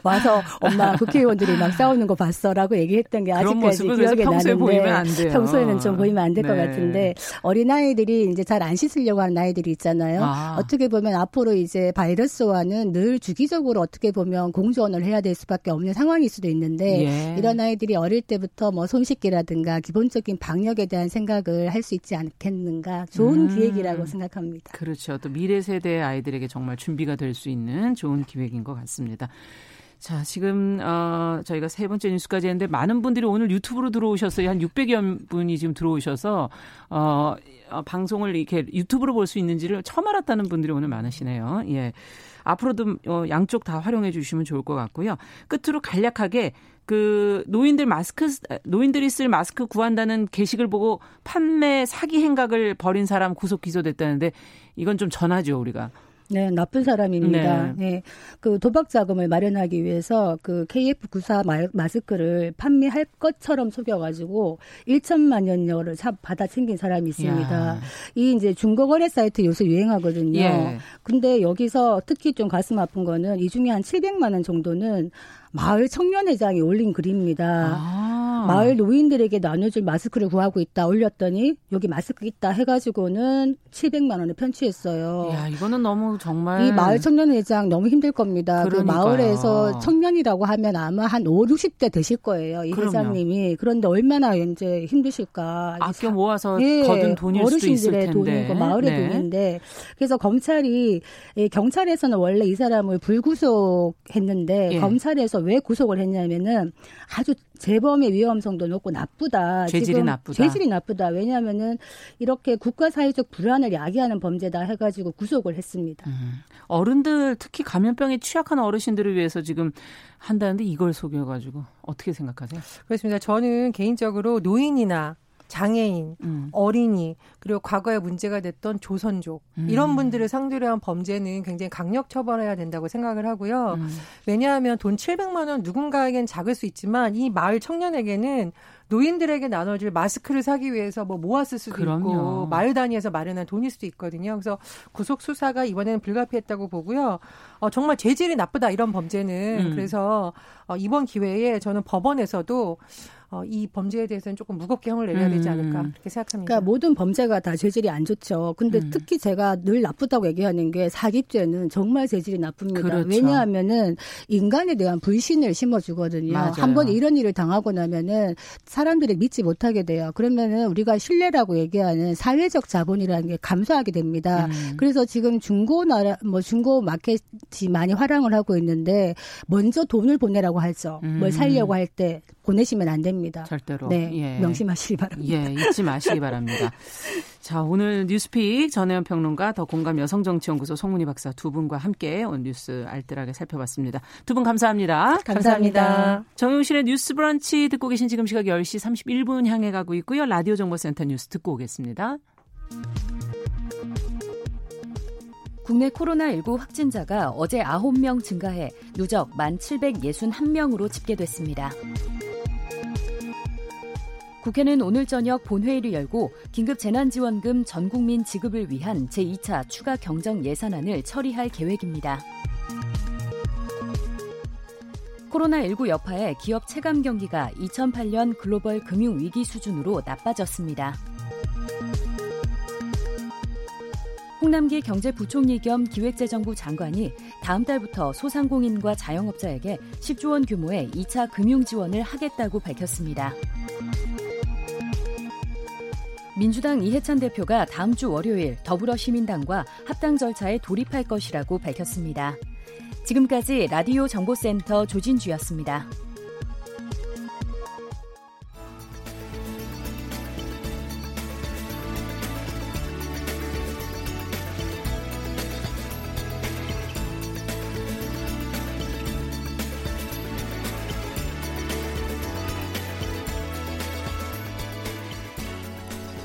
와서 엄마 국회의원들이 막 싸우는 거 봤어라고 얘기했던 게 아직까지 기억에 나는데 평소에는 좀 보이면 안 될것 네. 같은데 어린 아이들이 이제 잘 안 씻으려고 하는 아이들이 있잖아요. 아. 어떻게 보면 앞으로 이제 바이러스와는 늘 주기적으로 어떻게 보면 공 공존을 해야 될 수밖에 없는 상황일 수도 있는데 예. 이런 아이들이 어릴 때부터 뭐 손 씻기라든가 기본적인 방역에 대한 생각을 할 수 있지 않겠는가 좋은 음. 기획이라고 생각합니다. 그렇죠. 또 미래 세대 아이들에게 정말 준비가 될 수 있는 좋은 기획인 것 같습니다. 자, 지금 어 저희가 세 번째 뉴스까지 했는데 많은 분들이 오늘 유튜브로 들어오셨어요. 한 600여 분이 지금 들어오셔서 어, 어 방송을 이렇게 유튜브로 볼 수 있는지를 처음 알았다는 분들이 오늘 많으시네요. 예. 앞으로도 어, 양쪽 다 활용해 주시면 좋을 것 같고요. 끝으로 간략하게 그 노인들 마스크 노인들이 쓸 마스크 구한다는 게시글 보고 판매 사기 행각을 벌인 사람 구속 기소됐다는데 이건 좀 전하죠 우리가. 네, 나쁜 사람입니다. 네. 네. 그 도박 자금을 마련하기 위해서 그 KF94 마스크를 판매할 것처럼 속여가지고 1천만 원여를 받아 챙긴 사람이 있습니다. 야. 이 이제 중고거래 사이트 요새 유행하거든요. 예. 근데 여기서 특히 좀 가슴 아픈 거는 이 중에 한 700만 원 정도는 마을 청년회장이 올린 글입니다. 아. 마을 노인들에게 나눠줄 마스크를 구하고 있다 올렸더니 여기 마스크 있다 해가지고는 700만 원을 편취했어요. 야 이거는 너무 정말 이 마을 청년회장 너무 힘들 겁니다. 그 그러니까요. 그 마을에서 청년이라고 하면 아마 한 5, 60대 되실 거예요. 이 그럼요. 회장님이 그런데 얼마나 이제 힘드실까. 아껴 모아서 예, 거둔 돈일 수도 있을 텐데. 돈이고 마을의 네. 돈인데 그래서 검찰이 경찰에서는 원래 이 사람을 불구속했는데 예. 검찰에서 왜 구속을 했냐면은 아주 재범의 위험성도 높고 나쁘다. 죄질이 지금 나쁘다. 죄질이 나쁘다. 왜냐하면은 이렇게 국가 사회적 불안을 야기하는 범죄다 해가지고 구속을 했습니다. 음. 어른들 특히 감염병에 취약한 어르신들을 위해서 지금 한다는데 이걸 속여가지고 어떻게 생각하세요? 그렇습니다. 저는 개인적으로 노인이나 장애인, 음. 어린이, 그리고 과거에 문제가 됐던 조선족 음. 이런 분들을 상대로 한 범죄는 굉장히 강력 처벌해야 된다고 생각을 하고요. 음. 왜냐하면 돈 700만 원 누군가에겐 작을 수 있지만 이 마을 청년에게는 노인들에게 나눠줄 마스크를 사기 위해서 뭐 모았을 수도 그럼요. 있고 마을 단위에서 마련한 돈일 수도 있거든요. 그래서 구속 수사가 이번에는 불가피했다고 보고요. 어, 정말 재질이 나쁘다 이런 범죄는 음. 그래서 어, 이번 기회에 저는 법원에서도 어, 이 범죄에 대해서는 조금 무겁게 형을 내려야 되지 않을까 음. 그렇게 생각합니다. 그러니까 모든 범죄가 다 죄질이 안 좋죠. 근데 음. 특히 제가 늘 나쁘다고 얘기하는 게 사기죄는 정말 죄질이 나쁩니다. 그렇죠. 왜냐하면은 인간에 대한 불신을 심어주거든요. 한 번 이런 일을 당하고 나면은 사람들이 믿지 못하게 돼요. 그러면은 우리가 신뢰라고 얘기하는 사회적 자본이라는 게 감소하게 됩니다. 음. 그래서 지금 중고 나라 뭐 중고 마켓이 많이 활용을 하고 있는데 먼저 돈을 보내라고 하죠. 음. 뭘 살려고 할 때 보내시면 안 됩니다. 절대로. 네, 예. 명심하시기 바랍니다. 예, 잊지 마시기 바랍니다. 자, 오늘 뉴스픽 전혜연 평론가 더 공감 여성정치연구소 송문희 박사 두 분과 함께 오늘 뉴스 알뜰하게 살펴봤습니다. 두 분 감사합니다. 감사합니다. 정용실의 뉴스 브런치 듣고 계신 지금 시각 10시 31분 향해 가고 있고요. 라디오 정보센터 뉴스 듣고 오겠습니다. 국내 코로나19 확진자가 어제 9명 증가해 누적 1,761명으로 집계됐습니다. 국회는 오늘 저녁 본회의를 열고 긴급 재난지원금 전 국민 지급을 위한 제2차 추가 경정 예산안을 처리할 계획입니다. 코로나19 여파에 기업 체감 경기가 2008년 글로벌 금융 위기 수준으로 나빠졌습니다. 홍남기 경제부총리 겸 기획재정부 장관이 다음 달부터 소상공인과 자영업자에게 10조 원 규모의 2차 금융 지원을 하겠다고 밝혔습니다. 민주당 이해찬 대표가 다음 주 월요일 더불어시민당과 합당 절차에 돌입할 것이라고 밝혔습니다. 지금까지 라디오 정보센터 조진주였습니다.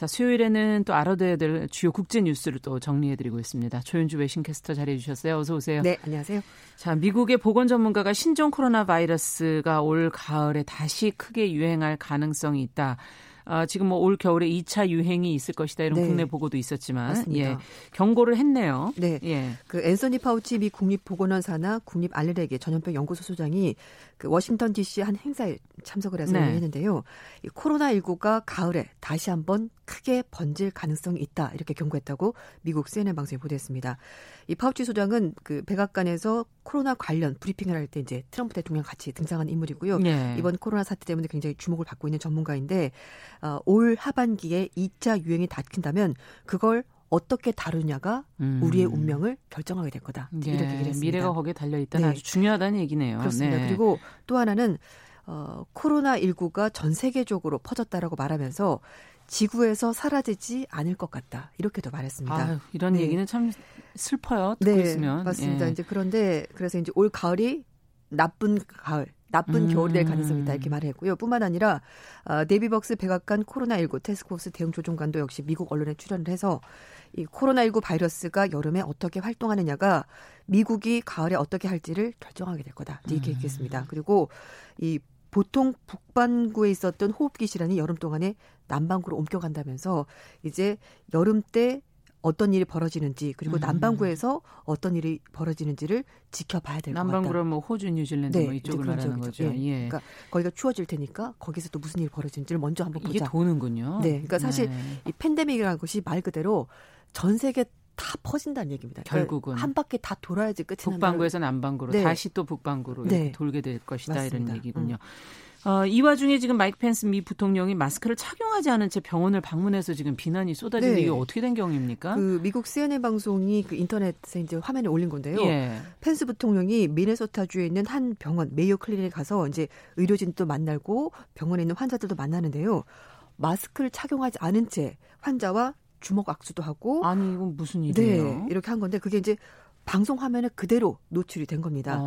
자, 수요일에는 또 알아둬야 될 주요 국제 뉴스를 또 정리해드리고 있습니다. 조윤주 외신캐스터 자리해 주셨어요. 어서 오세요. 네, 안녕하세요. 자, 미국의 보건 전문가가 신종 코로나 바이러스가 올 가을에 다시 크게 유행할 가능성이 있다. 아, 지금 뭐 올 겨울에 2차 유행이 있을 것이다 이런 네. 국내 보고도 있었지만 맞습니다. 예. 경고를 했네요. 네. 예. 그 앤서니 파우치 미 국립보건원 산하 국립 알레르기 전염병 연구소 소장이 그 워싱턴 D.C. 한 행사에 참석을 해서 네. 얘기했는데요. 이 코로나 19가 가을에 다시 한번 크게 번질 가능성이 있다 이렇게 경고했다고 미국 CNN 방송에 보도했습니다. 이 파우치 소장은 그 백악관에서 코로나 관련 브리핑을 할 때 이제 트럼프 대통령 같이 등장한 인물이고요. 예. 이번 코로나 사태 때문에 굉장히 주목을 받고 있는 전문가인데 어, 올 하반기에 2차 유행이 닥친다면 그걸 어떻게 다루냐가 음. 우리의 운명을 결정하게 될 거다. 예, 이렇게 얘기를 했습니다. 미래가 거기에 달려 있다는 네. 아주 중요하다는 얘기네요. 그렇습니다. 네. 그리고 또 하나는 어, 코로나19가 전 세계적으로 퍼졌다라고 말하면서 지구에서 사라지지 않을 것 같다. 이렇게도 말했습니다. 아유, 이런 네. 얘기는 참 슬퍼요. 듣고 네, 있으면. 맞습니다. 예. 이제 그런데 그래서 이제 올 가을이 나쁜 가을, 나쁜 음. 겨울이 될 가능성이 있다 이렇게 말했고요. 뿐만 아니라 어, 데비 벅스 백악관 코로나19 태스크포스 대응 조정관도 역시 미국 언론에 출연을 해서 이 코로나19 바이러스가 여름에 어떻게 활동하느냐가 미국이 가을에 어떻게 할지를 결정하게 될 거다. 이렇게 음. 얘기했습니다. 그리고 이 보통 북반구에 있었던 호흡기 질환이 여름 동안에 남반구로 옮겨간다면서 이제 여름 때 어떤 일이 벌어지는지 그리고 음. 남반구에서 어떤 일이 벌어지는지를 지켜봐야 될 것 같다. 남반구로 뭐 호주, 뉴질랜드 뭐 네, 이쪽을 이제 그런 말하는 쪽이죠. 거죠. 예. 예. 그러니까 거기가 추워질 테니까 거기서 또 무슨 일이 벌어지는지를 먼저 한번 이게 보자. 도는군요. 네, 그러니까 사실 네. 이 팬데믹이라는 것이 말 그대로 전 세계 다 퍼진다는 얘기입니다. 그러니까 결국은 한 바퀴 다 돌아야지 끝이 북반구에서 남반구로 네. 다시 또 북반구로 네. 돌게 될 것이다 맞습니다. 이런 얘기군요. 음. 어, 이 와중에 지금 마이크 펜스 미 부통령이 마스크를 착용하지 않은 채 병원을 방문해서 지금 비난이 쏟아지는 네. 이게 어떻게 된 경우입니까? 그 미국 CNN 방송이 그 인터넷에 이제 화면에 올린 건데요. 예. 펜스 부통령이 미네소타주에 있는 한 병원 메이오 클리닉에 가서 이제 의료진도 만나고 병원에 있는 환자들도 만나는데요. 마스크를 착용하지 않은 채 환자와 주먹 악수도 하고 아니 이건 무슨 일이에요? 네, 이렇게 한 건데 그게 이제 방송 화면에 그대로 노출이 된 겁니다. 어.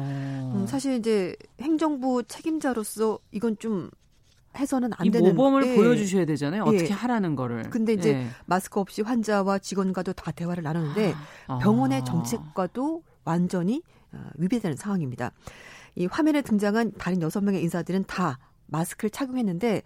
음, 사실 이제 행정부 책임자로서 이건 좀 해서는 안 되는 모범을 예. 보여주셔야 되잖아요. 어떻게 예. 하라는 거를. 근데 이제 예. 마스크 없이 환자와 직원과도 다 대화를 나누는데 아. 병원의 정책과도 완전히 어, 위배되는 상황입니다. 이 화면에 등장한 다른 여섯 명의 인사들은 다 마스크를 착용했는데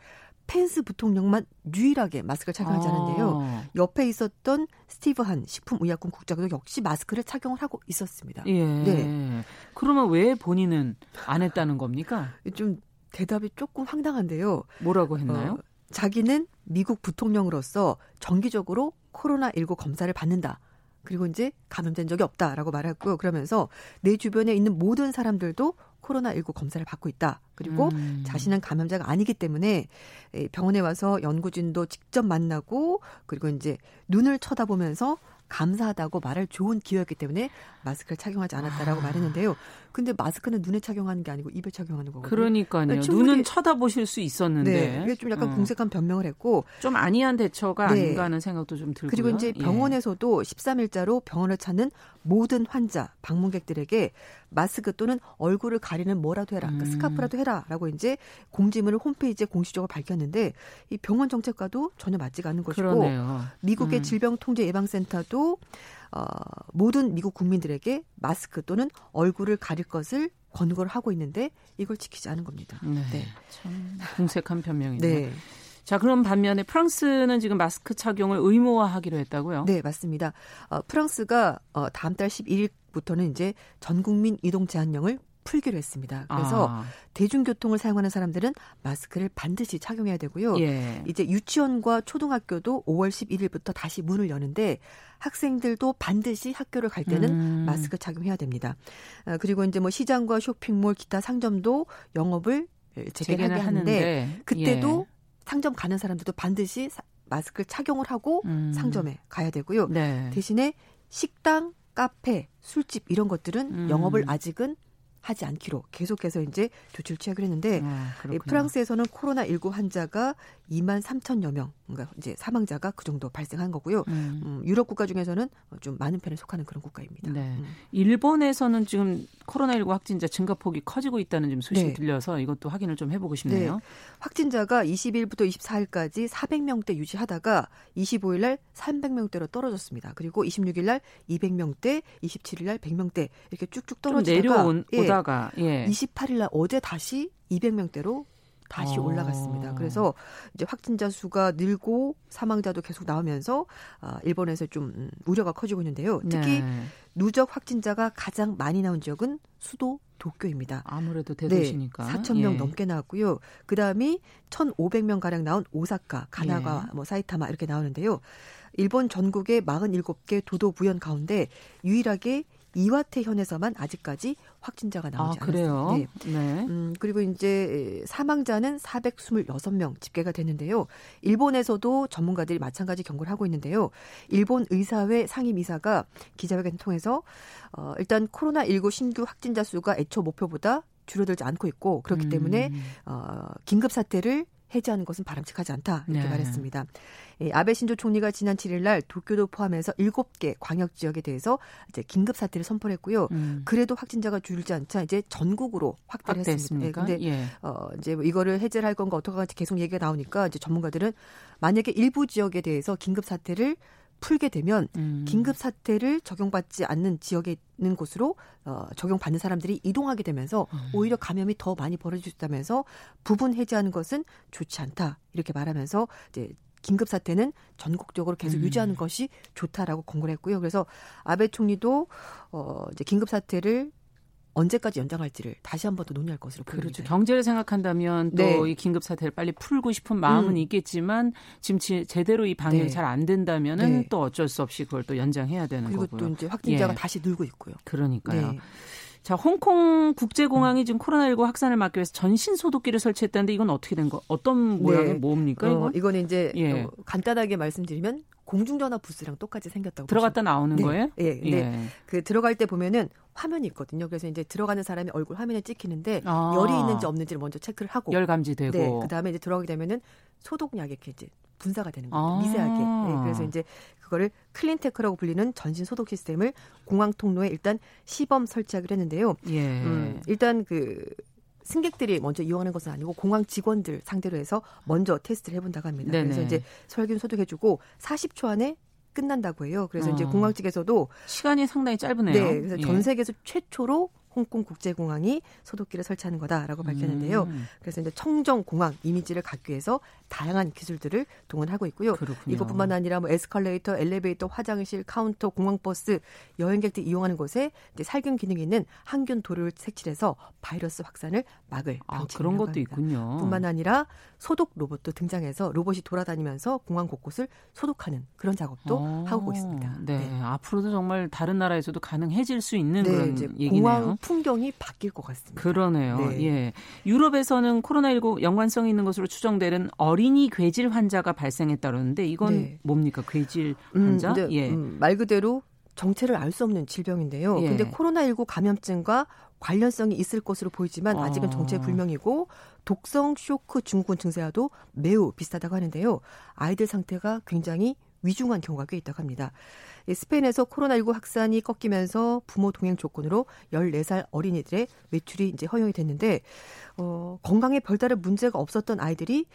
펜스 부통령만 유일하게 마스크를 착용하지 않았는데요. 아. 옆에 있었던 스티브 한 식품의약품 국장도 역시 마스크를 착용을 하고 있었습니다. 예. 네. 그러면 왜 본인은 안 했다는 겁니까? 좀 대답이 조금 황당한데요. 뭐라고 했나요? 어, 자기는 미국 부통령으로서 정기적으로 코로나19 검사를 받는다. 그리고 이제 감염된 적이 없다라고 말했고요. 그러면서 내 주변에 있는 모든 사람들도 코로나19 검사를 받고 있다. 그리고 음. 자신은 감염자가 아니기 때문에 병원에 와서 연구진도 직접 만나고 그리고 이제 눈을 쳐다보면서 감사하다고 말할 좋은 기회였기 때문에 마스크를 착용하지 않았다라고 아. 말했는데요. 근데 마스크는 눈에 착용하는 게 아니고 입에 착용하는 거거든요. 그러니까요. 네, 눈은 쳐다보실 수 있었는데. 네, 이게 좀 약간 어. 공색한 변명을 했고 좀 아니한 대처가 네. 아닌가 하는 생각도 좀 들고요. 그리고 이제 예. 병원에서도 예. 13일자로 병원을 찾는 모든 환자, 방문객들에게 마스크 또는 얼굴을 가리는 뭐라도 해라. 그러니까 음. 스카프라도 해라라고 이제 공지문을 홈페이지에 공식적으로 밝혔는데 이 병원 정책과도 전혀 맞지가 않는 것이고 그러네요. 미국의 음. 질병통제예방센터도 어, 모든 미국 국민들에게 마스크 또는 얼굴을 가릴 것을 권고를 하고 있는데 이걸 지키지 않은 겁니다. 네. 네. 참 공색한 변명이네요. 네. 자, 그럼 반면에 프랑스는 지금 마스크 착용을 의무화하기로 했다고요? 네, 맞습니다. 어, 프랑스가 어, 다음 달 11일부터는 이제 전 국민 이동 제한령을 풀기로 했습니다. 그래서 아. 대중교통을 사용하는 사람들은 마스크를 반드시 착용해야 되고요. 예. 이제 유치원과 초등학교도 5월 11일부터 다시 문을 여는데 학생들도 반드시 학교를 갈 때는 음. 마스크 착용해야 됩니다. 아, 그리고 이제 뭐 시장과 쇼핑몰, 기타 상점도 영업을 재개하게 하는데, 하는데, 그때도 예. 상점 가는 사람들도 반드시 마스크를 착용을 하고 음. 상점에 가야 되고요. 네. 대신에 식당, 카페, 술집 이런 것들은 음. 영업을 아직은 하지 않기로 계속해서 이제 조치를 취하기로 했는데 아, 프랑스에서는 코로나 19 환자가 2만 3천여 명, 그러니까 이제 사망자가 그 정도 발생한 거고요. 음. 음, 유럽 국가 중에서는 좀 많은 편에 속하는 그런 국가입니다. 네. 음. 일본에서는 지금 코로나19 확진자 증가폭이 커지고 있다는 좀 소식이 네. 들려서 이것도 확인을 좀 해보고 싶네요. 네. 확진자가 20일부터 24일까지 400명대 유지하다가 25일 날 300명대로 떨어졌습니다. 그리고 26일 날 200명대, 27일 날 100명대 이렇게 쭉쭉 떨어지다가 내려온 예, 오다가 예. 28일 날 어제 다시 200명대로 다시 어. 올라갔습니다. 그래서 이제 확진자 수가 늘고 사망자도 계속 나오면서 아, 일본에서 좀 음, 우려가 커지고 있는데요. 특히 네. 누적 확진자가 가장 많이 나온 지역은 수도 도쿄입니다. 아무래도 대도시니까. 네, 4천 명 예. 넘게 나왔고요. 그다음이 1,500명 가량 나온 오사카, 가나가, 예. 뭐 사이타마 이렇게 나오는데요. 일본 전국의 47개 도도 부현 가운데 유일하게 이와테 현에서만 아직까지 확진자가 나오지 아, 그래요? 않았습니다. 네. 네. 음, 그리고 이제 사망자는 426명 집계가 됐는데요. 일본에서도 전문가들이 마찬가지 경고를 하고 있는데요. 일본 의사회 상임이사가 기자회견 통해서 어, 일단 코로나19 신규 확진자 수가 애초 목표보다 줄어들지 않고 있고 그렇기 음. 때문에 어, 긴급 사태를 해제하는 것은 바람직하지 않다 이렇게 네. 말했습니다. 예, 아베 신조 총리가 지난 7일 날 도쿄도 포함해서 7개 광역 지역에 대해서 이제 긴급 사태를 선포했고요. 음. 그래도 확진자가 줄지 않자 이제 전국으로 확대를 했습니다. 네, 근데 예. 어 이제 뭐 이거를 해제를 할 건가 어떻게 할지 계속 얘기가 나오니까 이제 전문가들은 만약에 일부 지역에 대해서 긴급 사태를 풀게 되면 음. 긴급 사태를 적용받지 않는 지역에 있는 곳으로 어, 적용받는 사람들이 이동하게 되면서 음. 오히려 감염이 더 많이 벌어질 수 있다면서 부분 해제하는 것은 좋지 않다 이렇게 말하면서 이제 긴급 사태는 전국적으로 계속 음. 유지하는 것이 좋다라고 권고를 했고요. 그래서 아베 총리도 어 이제 긴급 사태를 언제까지 연장할지를 다시 한 번 더 논의할 것으로 보입니다. 그렇죠. 경제를 생각한다면 또이 네. 긴급 사태를 빨리 풀고 싶은 마음은 음. 있겠지만 지금 제대로 이 방역이 네. 잘안 된다면은 네. 또 어쩔 수 없이 그걸 또 연장해야 되는 그리고 거고요. 또 이제 확진자가 예. 다시 늘고 있고요. 그러니까요. 네. 자, 홍콩 국제공항이 지금 코로나19 확산을 막기 위해서 전신 소독기를 설치했다는데 이건 어떻게 된 거? 어떤 모양의 네. 뭡니까? 어, 이거는 이제 예. 어, 간단하게 말씀드리면 공중전화 부스랑 똑같이 생겼다고 들어갔다 나오는 네. 거예요? 예. 근데 예. 그 들어갈 때 보면은 화면이 있거든요. 그래서 이제 들어가는 사람이 얼굴 화면에 찍히는데 아. 열이 있는지 없는지를 먼저 체크를 하고 열 감지되고 네. 그다음에 이제 들어가게 되면은 소독약이 이렇게 이제 분사가 되는 거예요. 아. 미세하게. 네. 그래서 이제 그거를 클린테크라고 불리는 전신 소독 시스템을 공항 통로에 일단 시범 설치하기로 했는데요. 예. 음, 일단 그 승객들이 먼저 이용하는 것은 아니고 공항 직원들 상대로 해서 먼저 테스트를 해본다고 합니다. 네네. 그래서 이제 살균 소독해주고 40초 안에 끝난다고 해요. 그래서 어. 이제 공항 측에서도 시간이 상당히 짧으네요. 네, 그래서 전 예. 세계에서 최초로 홍콩 국제공항이 소독기를 설치하는 거다라고 밝혔는데요. 음. 그래서 이제 청정 공항 이미지를 갖기 위해서 다양한 기술들을 동원하고 있고요. 그렇군요. 이것뿐만 아니라 뭐 에스컬레이터, 엘리베이터, 화장실, 카운터, 공항버스, 여행객들이 이용하는 곳에 이제 살균 기능이 있는 항균 도료를 색칠해서 바이러스 확산을 막을 아, 그런 것도 합니다. 있군요. 뿐만 아니라 소독 로봇도 등장해서 로봇이 돌아다니면서 공항 곳곳을 소독하는 그런 작업도 어, 하고 있습니다. 네. 네. 앞으로도 정말 다른 나라에서도 가능해질 수 있는 네, 그런 얘기네요. 공항 풍경이 바뀔 것 같습니다. 그러네요. 네. 예. 유럽에서는 코로나19 연관성이 있는 것으로 추정되는 어린이 괴질 환자가 발생했다 그러는데 이건 네. 뭡니까? 괴질 음, 환자? 음, 예. 음, 말 그대로 정체를 알 수 없는 질병인데요. 예. 근데 코로나19 감염증과 관련성이 있을 것으로 보이지만 아직은 정체 어. 불명이고 독성 쇼크 증후군 증세와도 매우 비슷하다고 하는데요. 아이들 상태가 굉장히 위중한 경우가 꽤 있다고 합니다. 스페인에서 코로나19 확산이 꺾이면서 부모 동행 조건으로 14살 어린이들의 외출이 이제 허용이 됐는데 어, 건강에 별다른 문제가 없었던 아이들이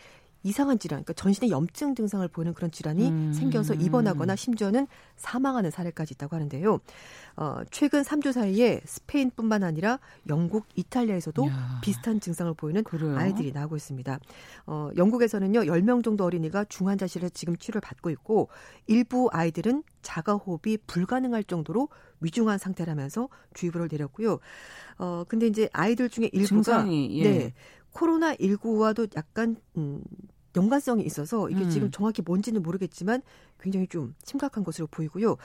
이상한 질환, 그러니까 전신에 염증 증상을 보이는 그런 질환이 음. 생겨서 입원하거나 심지어는 사망하는 사례까지 있다고 하는데요. 어, 최근 3주 사이에 스페인뿐만 아니라 영국, 이탈리아에서도 야. 비슷한 증상을 보이는 그래요? 아이들이 나오고 있습니다. 어, 영국에서는요, 10명 정도 어린이가 중환자실에 지금 치료를 받고 있고 일부 아이들은 자가 호흡이 불가능할 정도로 위중한 상태라면서 주의보를 내렸고요. 어, 근데 이제 아이들 중에 일부가 증상이, 예. 네. 코로나 19와도 약간 음 연관성이 있어서 이게 음. 지금 정확히 뭔지는 모르겠지만 굉장히 좀 심각한 것으로 보이고요.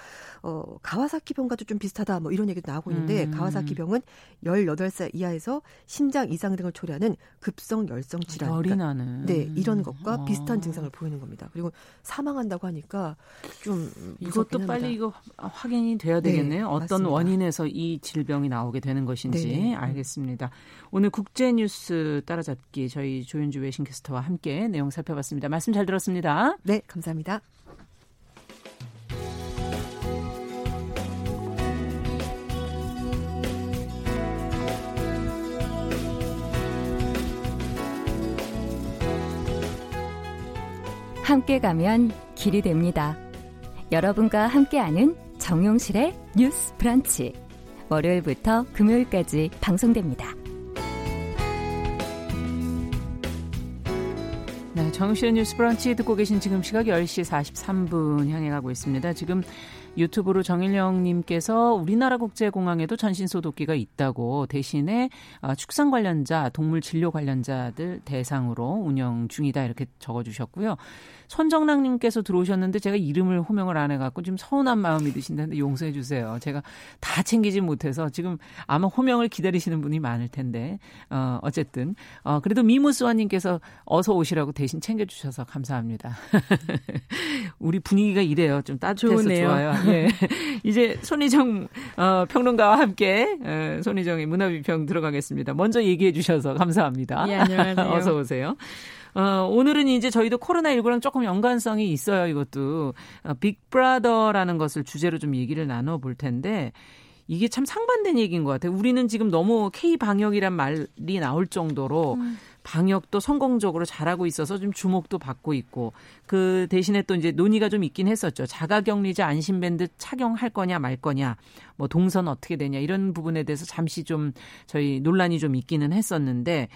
어, 가와사키 병과도 좀 비슷하다 뭐 이런 얘기도 나오고 있는데 음. 가와사키 병은 18살 이하에서 심장 이상 등을 초래하는 급성 열성 질환. 열이 그러니까, 나는. 네, 이런 것과 어. 비슷한 증상을 보이는 겁니다. 그리고 사망한다고 하니까 좀 이것도. 빨리 이거 확인이 돼야 네, 되겠네요. 네, 어떤 맞습니다. 원인에서 이 질병이 나오게 되는 것인지 네. 알겠습니다. 오늘 국제 뉴스 따라잡기 저희 조윤주 외신캐스터와 함께 내용 살펴봤습니다. 말씀 잘 들었습니다. 네, 감사합니다. 함께 가면 길이 됩니다. 여러분과 함께하는 정용실의 뉴스 브런치. 월요일부터 금요일까지 방송됩니다. 정용실의 뉴스 브런치 듣고 계신 지금 시각 10시 43분 향해 가고 있습니다. 지금 유튜브로 정일영님께서 우리나라 국제공항에도 전신소독기가 있다고 대신에 어, 축산 관련자, 동물 진료 관련자들 대상으로 운영 중이다 이렇게 적어주셨고요. 손정랑님께서 들어오셨는데 제가 이름을 호명을 안 해갖고 좀 서운한 마음이 드신다는데 용서해 주세요. 제가 다 챙기지 못해서 지금 아마 호명을 기다리시는 분이 많을 텐데 어, 어쨌든 어, 그래도 미무스와님께서 어서 오시라고 대신 챙겨주셔서 감사합니다. 우리 분위기가 이래요. 좀 따뜻해서 좋네요. 좋아요. 예. 이제 손희정 어, 평론가와 함께 어, 손희정의 문화비평 들어가겠습니다. 먼저 얘기해 주셔서 감사합니다. 예, 안녕하세요. 어서 오세요. 어, 오늘은 이제 저희도 코로나19랑 조금 연관성이 있어요, 이것도. 어, 빅브라더라는 것을 주제로 좀 얘기를 나눠볼 텐데, 이게 참 상반된 얘기인 것 같아요. 우리는 지금 너무 K 방역이란 말이 나올 정도로 음. 방역도 성공적으로 잘하고 있어서 좀 주목도 받고 있고 그 대신에 또 이제 논의가 좀 있긴 했었죠. 자가격리자 안심밴드 착용할 거냐 말 거냐 뭐 동선 어떻게 되냐 이런 부분에 대해서 잠시 좀 저희 논란이 좀 있기는 했었는데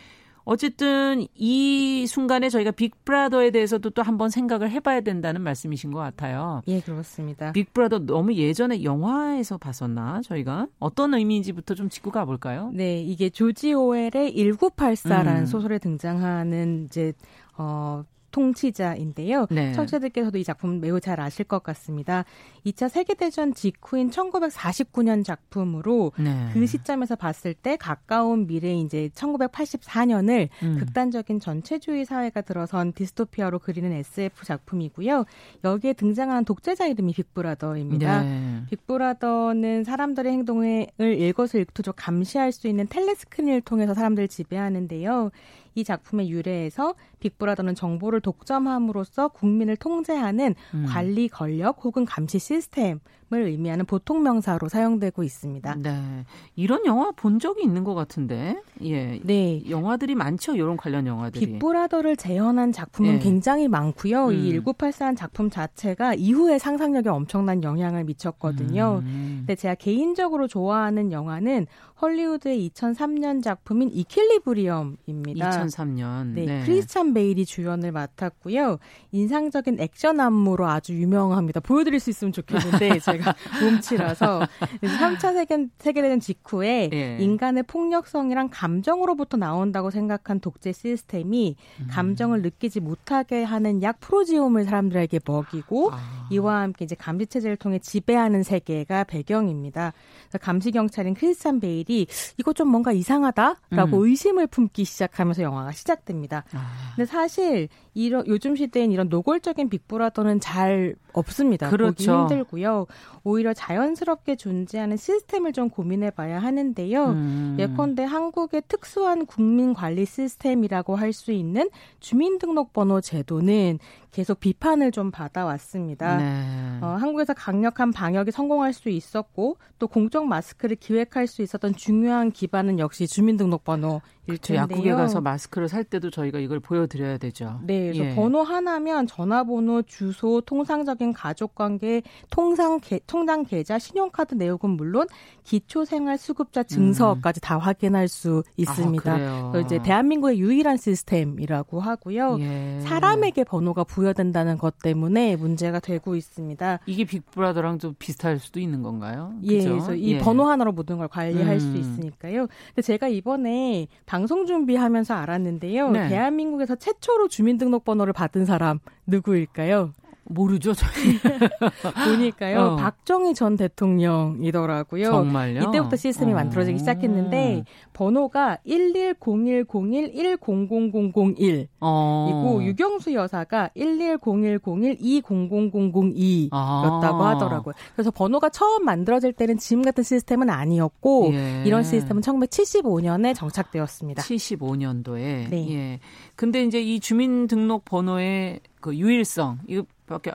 어쨌든 이 순간에 저희가 빅브라더에 대해서도 또 한번 생각을 해봐야 된다는 말씀이신 것 같아요. 예, 그렇습니다. 빅브라더 너무 예전에 영화에서 봤었나 저희가 어떤 의미인지부터 좀 짚고 가볼까요? 네, 이게 조지 오웰의 1984라는 음. 소설에 등장하는 이제 어 통치자인데요. 네. 청취자들께서도 이 작품 매우 잘 아실 것 같습니다. 2차 세계대전 직후인 1949년 작품으로 네. 그 시점에서 봤을 때 가까운 미래 이제 1984년을 음. 극단적인 전체주의 사회가 들어선 디스토피아로 그리는 SF 작품이고요. 여기에 등장한 독재자 이름이 빅브라더입니다. 네. 빅브라더는 사람들의 행동을 일거수일투족 감시할 수 있는 텔레스크린을 통해서 사람들을 지배하는데요. 이 작품의 유래에서 빅브라더는 정보를 독점함으로써 국민을 통제하는 음. 관리 권력 혹은 감시 시스템을 의미하는 보통 명사로 사용되고 있습니다. 네. 이런 영화 본 적이 있는 것 같은데. 예. 네. 영화들이 많죠. 이런 관련 영화들이. 빅브라더를 재현한 작품은 예. 굉장히 많고요. 음. 이 1984한 작품 자체가 이후에 상상력에 엄청난 영향을 미쳤거든요. 음. 근데 제가 개인적으로 좋아하는 영화는 헐리우드의 2003년 작품인 이킬리브리엄입니다. 2003년. 네, 네. 크리스찬 베일이 주연을 맡았고요. 인상적인 액션 안무로 아주 유명합니다. 보여드릴 수 있으면 좋겠는데 제가 몸치라서 3차 세계, 세계대전 직후에 예. 인간의 폭력성이랑 감정으로부터 나온다고 생각한 독재 시스템이 음. 감정을 느끼지 못하게 하는 약 프로지움을 사람들에게 먹이고 아. 이와 함께 이제 감시 체제를 통해 지배하는 세계가 배경입니다. 감시 경찰인 크리스찬 베일이 이거 좀 뭔가 이상하다라고 음. 의심을 품기 시작하면서 영화가 시작됩니다. 아. 근데 사실 이런 요즘 시대엔 이런 노골적인 빅브라더는 잘 없습니다. 그렇죠. 보기 힘들고요. 오히려 자연스럽게 존재하는 시스템을 좀 고민해 봐야 하는데요. 음. 예컨대 한국의 특수한 국민 관리 시스템이라고 할 수 있는 주민등록번호 제도는 계속 비판을 좀 받아왔습니다. 네. 어, 한국에서 강력한 방역이 성공할 수 있었고 또 공적 마스크를 기획할 수 있었던 중요한 기반은 역시 주민등록번호 그렇죠. 약국에 가서 마스크를 살 때도 저희가 이걸 보여드려야 되죠. 네, 그래서 예. 번호 하나면 전화번호, 주소, 통상적인 가족관계, 통상 계, 통장 계좌, 신용카드 내역은 물론 기초생활수급자 증서까지 음. 다 확인할 수 있습니다. 아, 이제 대한민국의 유일한 시스템이라고 하고요. 예. 사람에게 번호가 부 여된다는 것 때문에 문제가 되고 있습니다. 이게 빅브라더랑 좀 비슷할 수도 있는 건가요? 예? 그래서 이 예. 번호 하나로 모든 걸 관리할 음. 수 있으니까요. 근데 제가 이번에 방송 준비하면서 알았는데요. 네. 대한민국에서 최초로 주민등록번호를 받은 사람 누구일까요? 모르죠, 저희. 보니까요. 어. 박정희 전 대통령이더라고요. 정말요? 이때부터 시스템이 어. 만들어지기 시작했는데 번호가 110101100001 어. 이고 유경수 여사가 110101200002였다고 아. 하더라고요. 그래서 번호가 처음 만들어질 때는 지금 같은 시스템은 아니었고 예. 이런 시스템은 1975년에 정착되었습니다. 75년도에. 네. 예. 근데 이제 이 주민등록 번호의 그 유일성 이거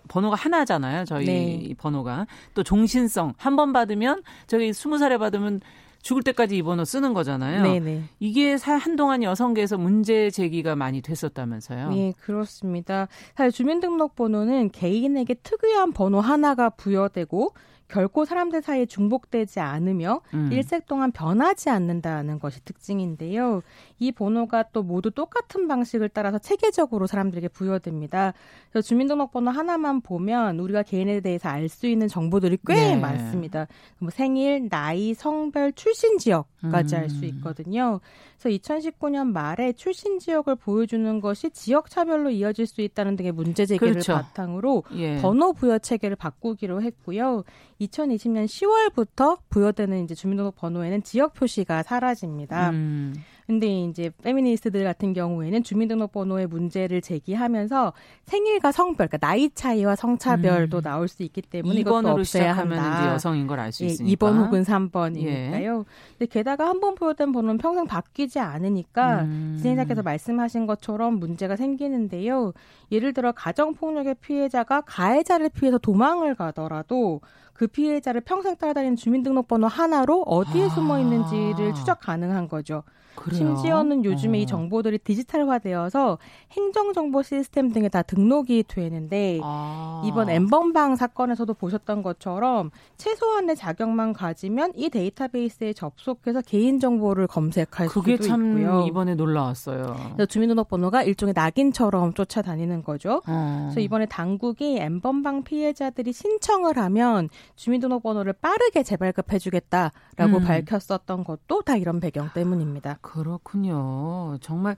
번호가 하나잖아요. 저희 네. 번호가 또 종신성 한 번 받으면 저기 스무 살에 받으면 죽을 때까지 이 번호 쓰는 거잖아요. 네네. 네. 이게 한동안 여성계에서 문제 제기가 많이 됐었다면서요? 네, 그렇습니다. 사실 주민등록번호는 개인에게 특유한 번호 하나가 부여되고 결코 사람들 사이에 중복되지 않으며 음. 일생 동안 변하지 않는다는 것이 특징인데요. 이 번호가 또 모두 똑같은 방식을 따라서 체계적으로 사람들에게 부여됩니다. 그래서 주민등록번호 하나만 보면 우리가 개인에 대해서 알 수 있는 정보들이 꽤 네. 많습니다. 뭐 생일, 나이, 성별, 출신 지역까지 음. 알수 있거든요. 그래서 2019년 말에 출신 지역을 보여주는 것이 지역 차별로 이어질 수 있다는 등의 문제 제기를 그렇죠. 바탕으로 예. 번호 부여 체계를 바꾸기로 했고요. 2020년 10월부터 부여되는 이제 주민등록 번호에는 지역 표시가 사라집니다. 음. 근데 이제 페미니스트들 같은 경우에는 주민등록번호의 문제를 제기하면서 생일과 성별, 그러니까 나이 차이와 성차별도 음. 나올 수 있기 때문에 이것도 없애야 한다. 여성인 걸 알수 예, 있으니까. 2번 혹은 3번이니까요. 예. 근데 게다가 한번 보여된 번호는 평생 바뀌지 않으니까 음. 진행자께서 말씀하신 것처럼 문제가 생기는데요. 예를 들어 가정폭력의 피해자가 가해자를 피해서 도망을 가더라도 그 피해자를 평생 따라다니는 주민등록번호 하나로 어디에 아. 숨어 있는지를 추적 가능한 거죠. 그래요? 심지어는 요즘에 어. 이 정보들이 디지털화되어서 행정정보 시스템 등에 다 등록이 되는데 아. 이번 엠번방 사건에서도 보셨던 것처럼 최소한의 자격만 가지면 이 데이터베이스에 접속해서 개인정보를 검색할 수도 참 있고요. 이번에 놀라웠어요. 그래서 주민등록번호가 일종의 낙인처럼 쫓아다니는 거죠. 어. 그래서 이번에 당국이 엠번방 피해자들이 신청을 하면 주민등록번호를 빠르게 재발급해주겠다라고 음. 밝혔었던 것도 다 이런 배경 때문입니다. 그렇군요. 정말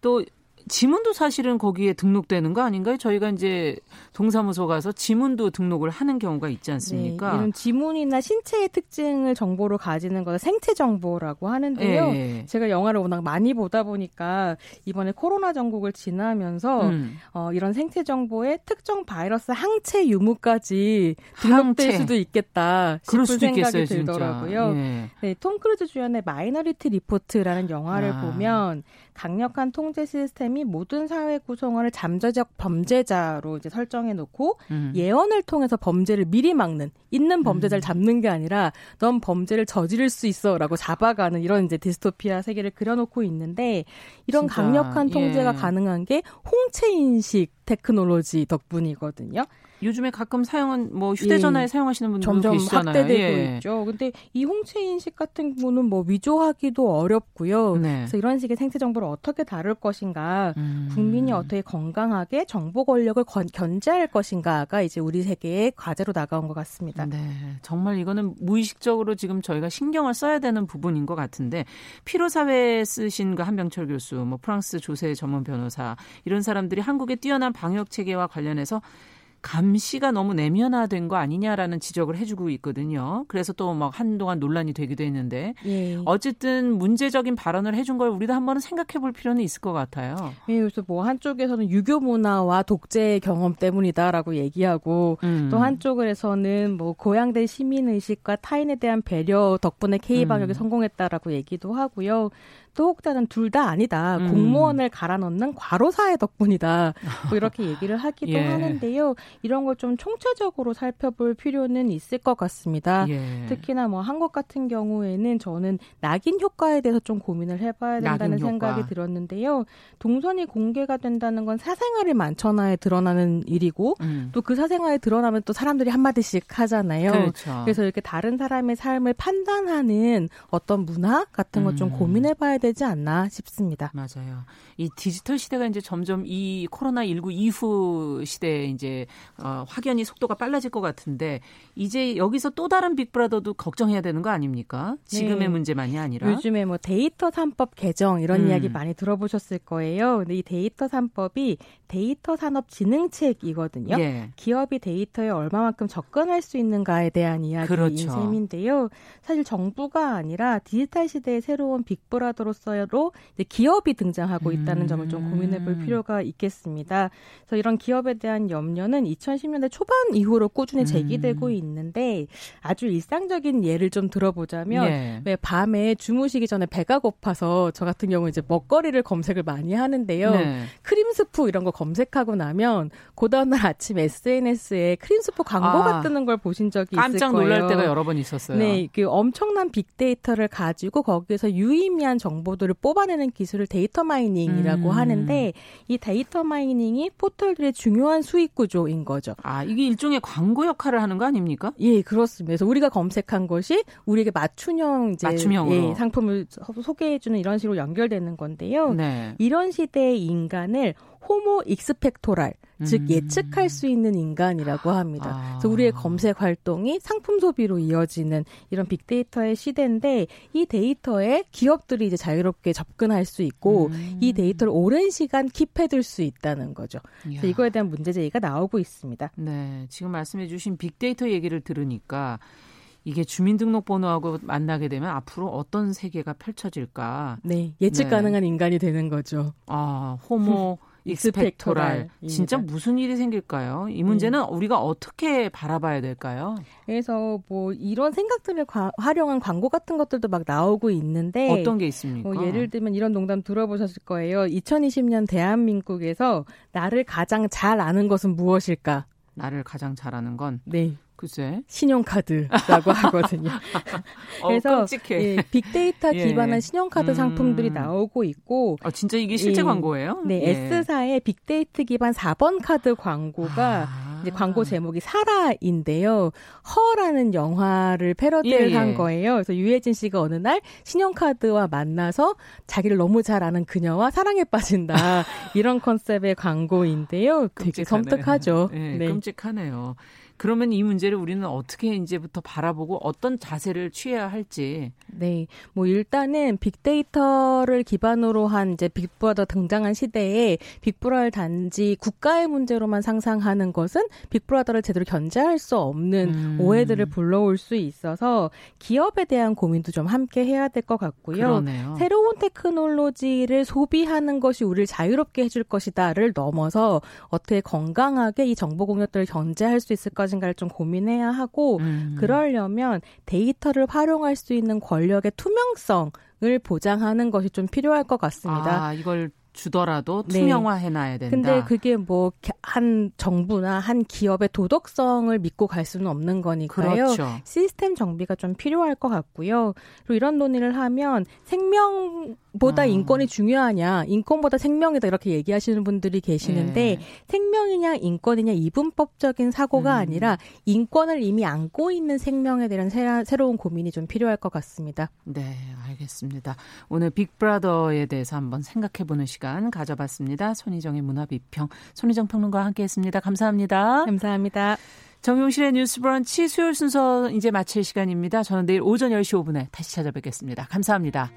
또 지문도 사실은 거기에 등록되는 거 아닌가요? 저희가 이제 동사무소 가서 지문도 등록을 하는 경우가 있지 않습니까? 네, 이런 지문이나 신체의 특징을 정보로 가지는 것을 생체 정보라고 하는데요. 네. 제가 영화를 워낙 많이 보다 보니까 이번에 코로나 정국을 지나면서 음. 어, 이런 생체 정보에 특정 바이러스 항체 유무까지 등록될 항체. 수도 있겠다 싶은 수도 생각이 있겠어요, 들더라고요. 예. 네, 톰 크루즈 주연의 마이너리티 리포트라는 영화를 아. 보면 강력한 통제 시스템이 모든 사회 구성원을 잠재적 범죄자로 이제 설정해 놓고 음. 예언을 통해서 범죄를 미리 막는 있는 범죄자를 음. 잡는 게 아니라 넌 범죄를 저지를 수 있어라고 잡아가는 이런 이제 디스토피아 세계를 그려놓고 있는데 이런 진짜, 강력한 통제가 예. 가능한 게 홍채 인식 테크놀로지 덕분이거든요. 요즘에 가끔 사용은 뭐 휴대전화에 예. 사용하시는 분들도 점점 계시잖아요. 확대되고 예. 있죠. 근데 이 홍채 인식 같은 경우는 뭐 위조하기도 어렵고요. 네. 그래서 이런 식의 생체 정보를 어떻게 다룰 것인가, 음. 국민이 어떻게 건강하게 정보 권력을 건, 견제할 것인가가 이제 우리 세계의 과제로 나가온 것 같습니다. 네, 정말 이거는 무의식적으로 지금 저희가 신경을 써야 되는 부분인 것 같은데 피로 사회 쓰신 그 한병철 교수, 뭐 프랑스 조세 전문 변호사 이런 사람들이 한국의 뛰어난 방역 체계와 관련해서 감시가 너무 내면화된 거 아니냐라는 지적을 해주고 있거든요. 그래서 또 막 한동안 논란이 되기도 했는데 예. 어쨌든 문제적인 발언을 해준 걸 우리도 한번은 생각해 볼 필요는 있을 것 같아요. 예, 그래서 뭐 한쪽에서는 유교 문화와 독재 경험 때문이다라고 얘기하고 음. 또 한쪽에서는 뭐 고양대 시민 의식과 타인에 대한 배려 덕분에 K 방역이 음. 성공했다라고 얘기도 하고요. 또 혹자는 둘 다 아니다. 음. 공무원을 갈아 넣는 과로사의 덕분이다. 뭐 이렇게 얘기를 하기도 예. 하는데요. 이런 걸 좀 총체적으로 살펴볼 필요는 있을 것 같습니다. 예. 특히나 뭐 한국 같은 경우에는 저는 낙인 효과에 대해서 좀 고민을 해봐야 된다는 생각이 들었는데요. 동선이 공개가 된다는 건 사생활이 만천하에 드러나는 일이고 음. 또그 사생활에 드러나면 또 사람들이 한마디씩 하잖아요. 그렇죠. 그래서 이렇게 다른 사람의 삶을 판단하는 어떤 문화 같은 것좀 음. 고민해봐야 되지 않나 싶습니다. 맞아요. 이 디지털 시대가 이제 점점 이 코로나 19 이후 시대에 이제 어, 확연히 속도가 빨라질 것 같은데 이제 여기서 또 다른 빅브라더도 걱정해야 되는 거 아닙니까? 지금의 네. 문제만이 아니라 요즘에 뭐 데이터 3법 개정 이런 음. 이야기 많이 들어보셨을 거예요. 근데 이 데이터 3법이 데이터 산업 진흥책이거든요. 예. 기업이 데이터에 얼마만큼 접근할 수 있는가에 대한 이야기인 그렇죠. 셈인데요. 사실 정부가 아니라 디지털 시대의 새로운 빅브라더로 서로 기업이 등장하고 있다는 음. 점을 좀 고민해 볼 필요가 있겠습니다. 그래서 이런 기업에 대한 염려는 2010년대 초반 이후로 꾸준히 음. 제기되고 음. 있는데 아주 일상적인 예를 좀 들어보자면 예. 왜 밤에 주무시기 전에 배가 고파서 저 같은 경우 이제 먹거리를 검색을 많이 하는데요. 네. 크림 스프 이런 거 검색하고 나면 그 다음날 아침 SNS에 크림 스프 광고가 아, 뜨는 걸 보신 적이 있을 거예요. 깜짝 놀랄 때가 여러 번 있었어요. 네, 그 엄청난 빅데이터를 가지고 거기에서 유의미한 정보 들을 뽑아내는 기술을 데이터 마이닝이라고 음. 하는데 이 데이터 마이닝이 포털들의 중요한 수익 구조인 거죠. 아, 이게 일종의 광고 역할을 하는 거 아닙니까? 예, 그렇습니다. 그래서 우리가 검색한 것이 우리에게 맞춤형 이제 맞춤형으로. 예, 상품을 소개해 주는 이런 식으로 연결되는 건데요. 네. 이런 시대의 인간을 Homo expectoral 즉 음. 예측할 수 있는 인간이라고 합니다. 아. 그래서 우리의 검색 활동이 상품 소비로 이어지는 이런 빅데이터의 시대인데 이 데이터에 기업들이 이제 자유롭게 접근할 수 있고 음. 이 데이터를 오랜 시간 keep해둘 수 있다는 거죠. 그래서 이거에 대한 문제 제기가 나오고 있습니다. 네, 지금 말씀해주신 빅데이터 얘기를 들으니까 이게 주민등록번호하고 만나게 되면 앞으로 어떤 세계가 펼쳐질까? 네, 예측 네. 가능한 인간이 되는 거죠. 아, 호모 익스펙토랄. 진짜 무슨 일이 생길까요? 이 문제는 음. 우리가 어떻게 바라봐야 될까요? 그래서 뭐 이런 생각들을 과, 활용한 광고 같은 것들도 막 나오고 있는데 어떤 게 있습니까? 뭐 예를 들면 이런 농담 들어보셨을 거예요. 2020년 대한민국에서 나를 가장 잘 아는 것은 무엇일까? 나를 가장 잘 아는 건 네. 글쎄. 신용카드라고 하거든요. 어, 그래서 예, 빅데이터 예. 기반한 신용카드 음. 상품들이 나오고 있고. 아, 진짜 이게 실제 예, 광고예요? 네, 예. S사의 빅데이터 기반 4번 카드 광고가 아. 이제 광고 제목이 사라인데요. 허라는 영화를 패러디를 예, 한 거예요. 그래서 유해진 씨가 어느 날 신용카드와 만나서 자기를 너무 잘 아는 그녀와 사랑에 빠진다. 이런 컨셉의 광고인데요. 되게 섬뜩하죠. 네. 끔찍하네요. 그러면 이 문제를 우리는 어떻게 이제부터 바라보고 어떤 자세를 취해야 할지. 네. 뭐 일단은 빅데이터를 기반으로 한 이제 빅브라더 등장한 시대에 빅브라더 단지 국가의 문제로만 상상하는 것은 빅브라더를 제대로 견제할 수 없는 음. 오해들을 불러올 수 있어서 기업에 대한 고민도 좀 함께 해야 될 것 같고요. 그러네요. 새로운 테크놀로지를 소비하는 것이 우리를 자유롭게 해줄 것이다를 넘어서 어떻게 건강하게 이 정보 공격들을 견제할 수 있을까 것인가를 좀 고민해야 하고 음. 그러려면 데이터를 활용할 수 있는 권력의 투명성을 보장하는 것이 좀 필요할 것 같습니다. 아, 이걸 주더라도 네. 투명화해 놔야 된다. 근데 그게 뭐 한 정부나 한 기업의 도덕성을 믿고 갈 수는 없는 거니까요. 그렇죠. 시스템 정비가 좀 필요할 것 같고요. 그리고 이런 논의를 하면 생명 보다 아. 인권이 중요하냐, 인권보다 생명이다 이렇게 얘기하시는 분들이 계시는데 예. 생명이냐 인권이냐 이분법적인 사고가 음. 아니라 인권을 이미 안고 있는 생명에 대한 새, 로운 고민이 좀 필요할 것 같습니다. 네, 알겠습니다. 오늘 빅브라더에 대해서 한번 생각해보는 시간 가져봤습니다. 손희정의 문화비평 손희정 평론가와 함께했습니다. 감사합니다. 감사합니다. 정용실의 뉴스 브런치 수요일 순서 이제 마칠 시간입니다. 저는 내일 오전 10시 5분에 다시 찾아뵙겠습니다. 감사합니다.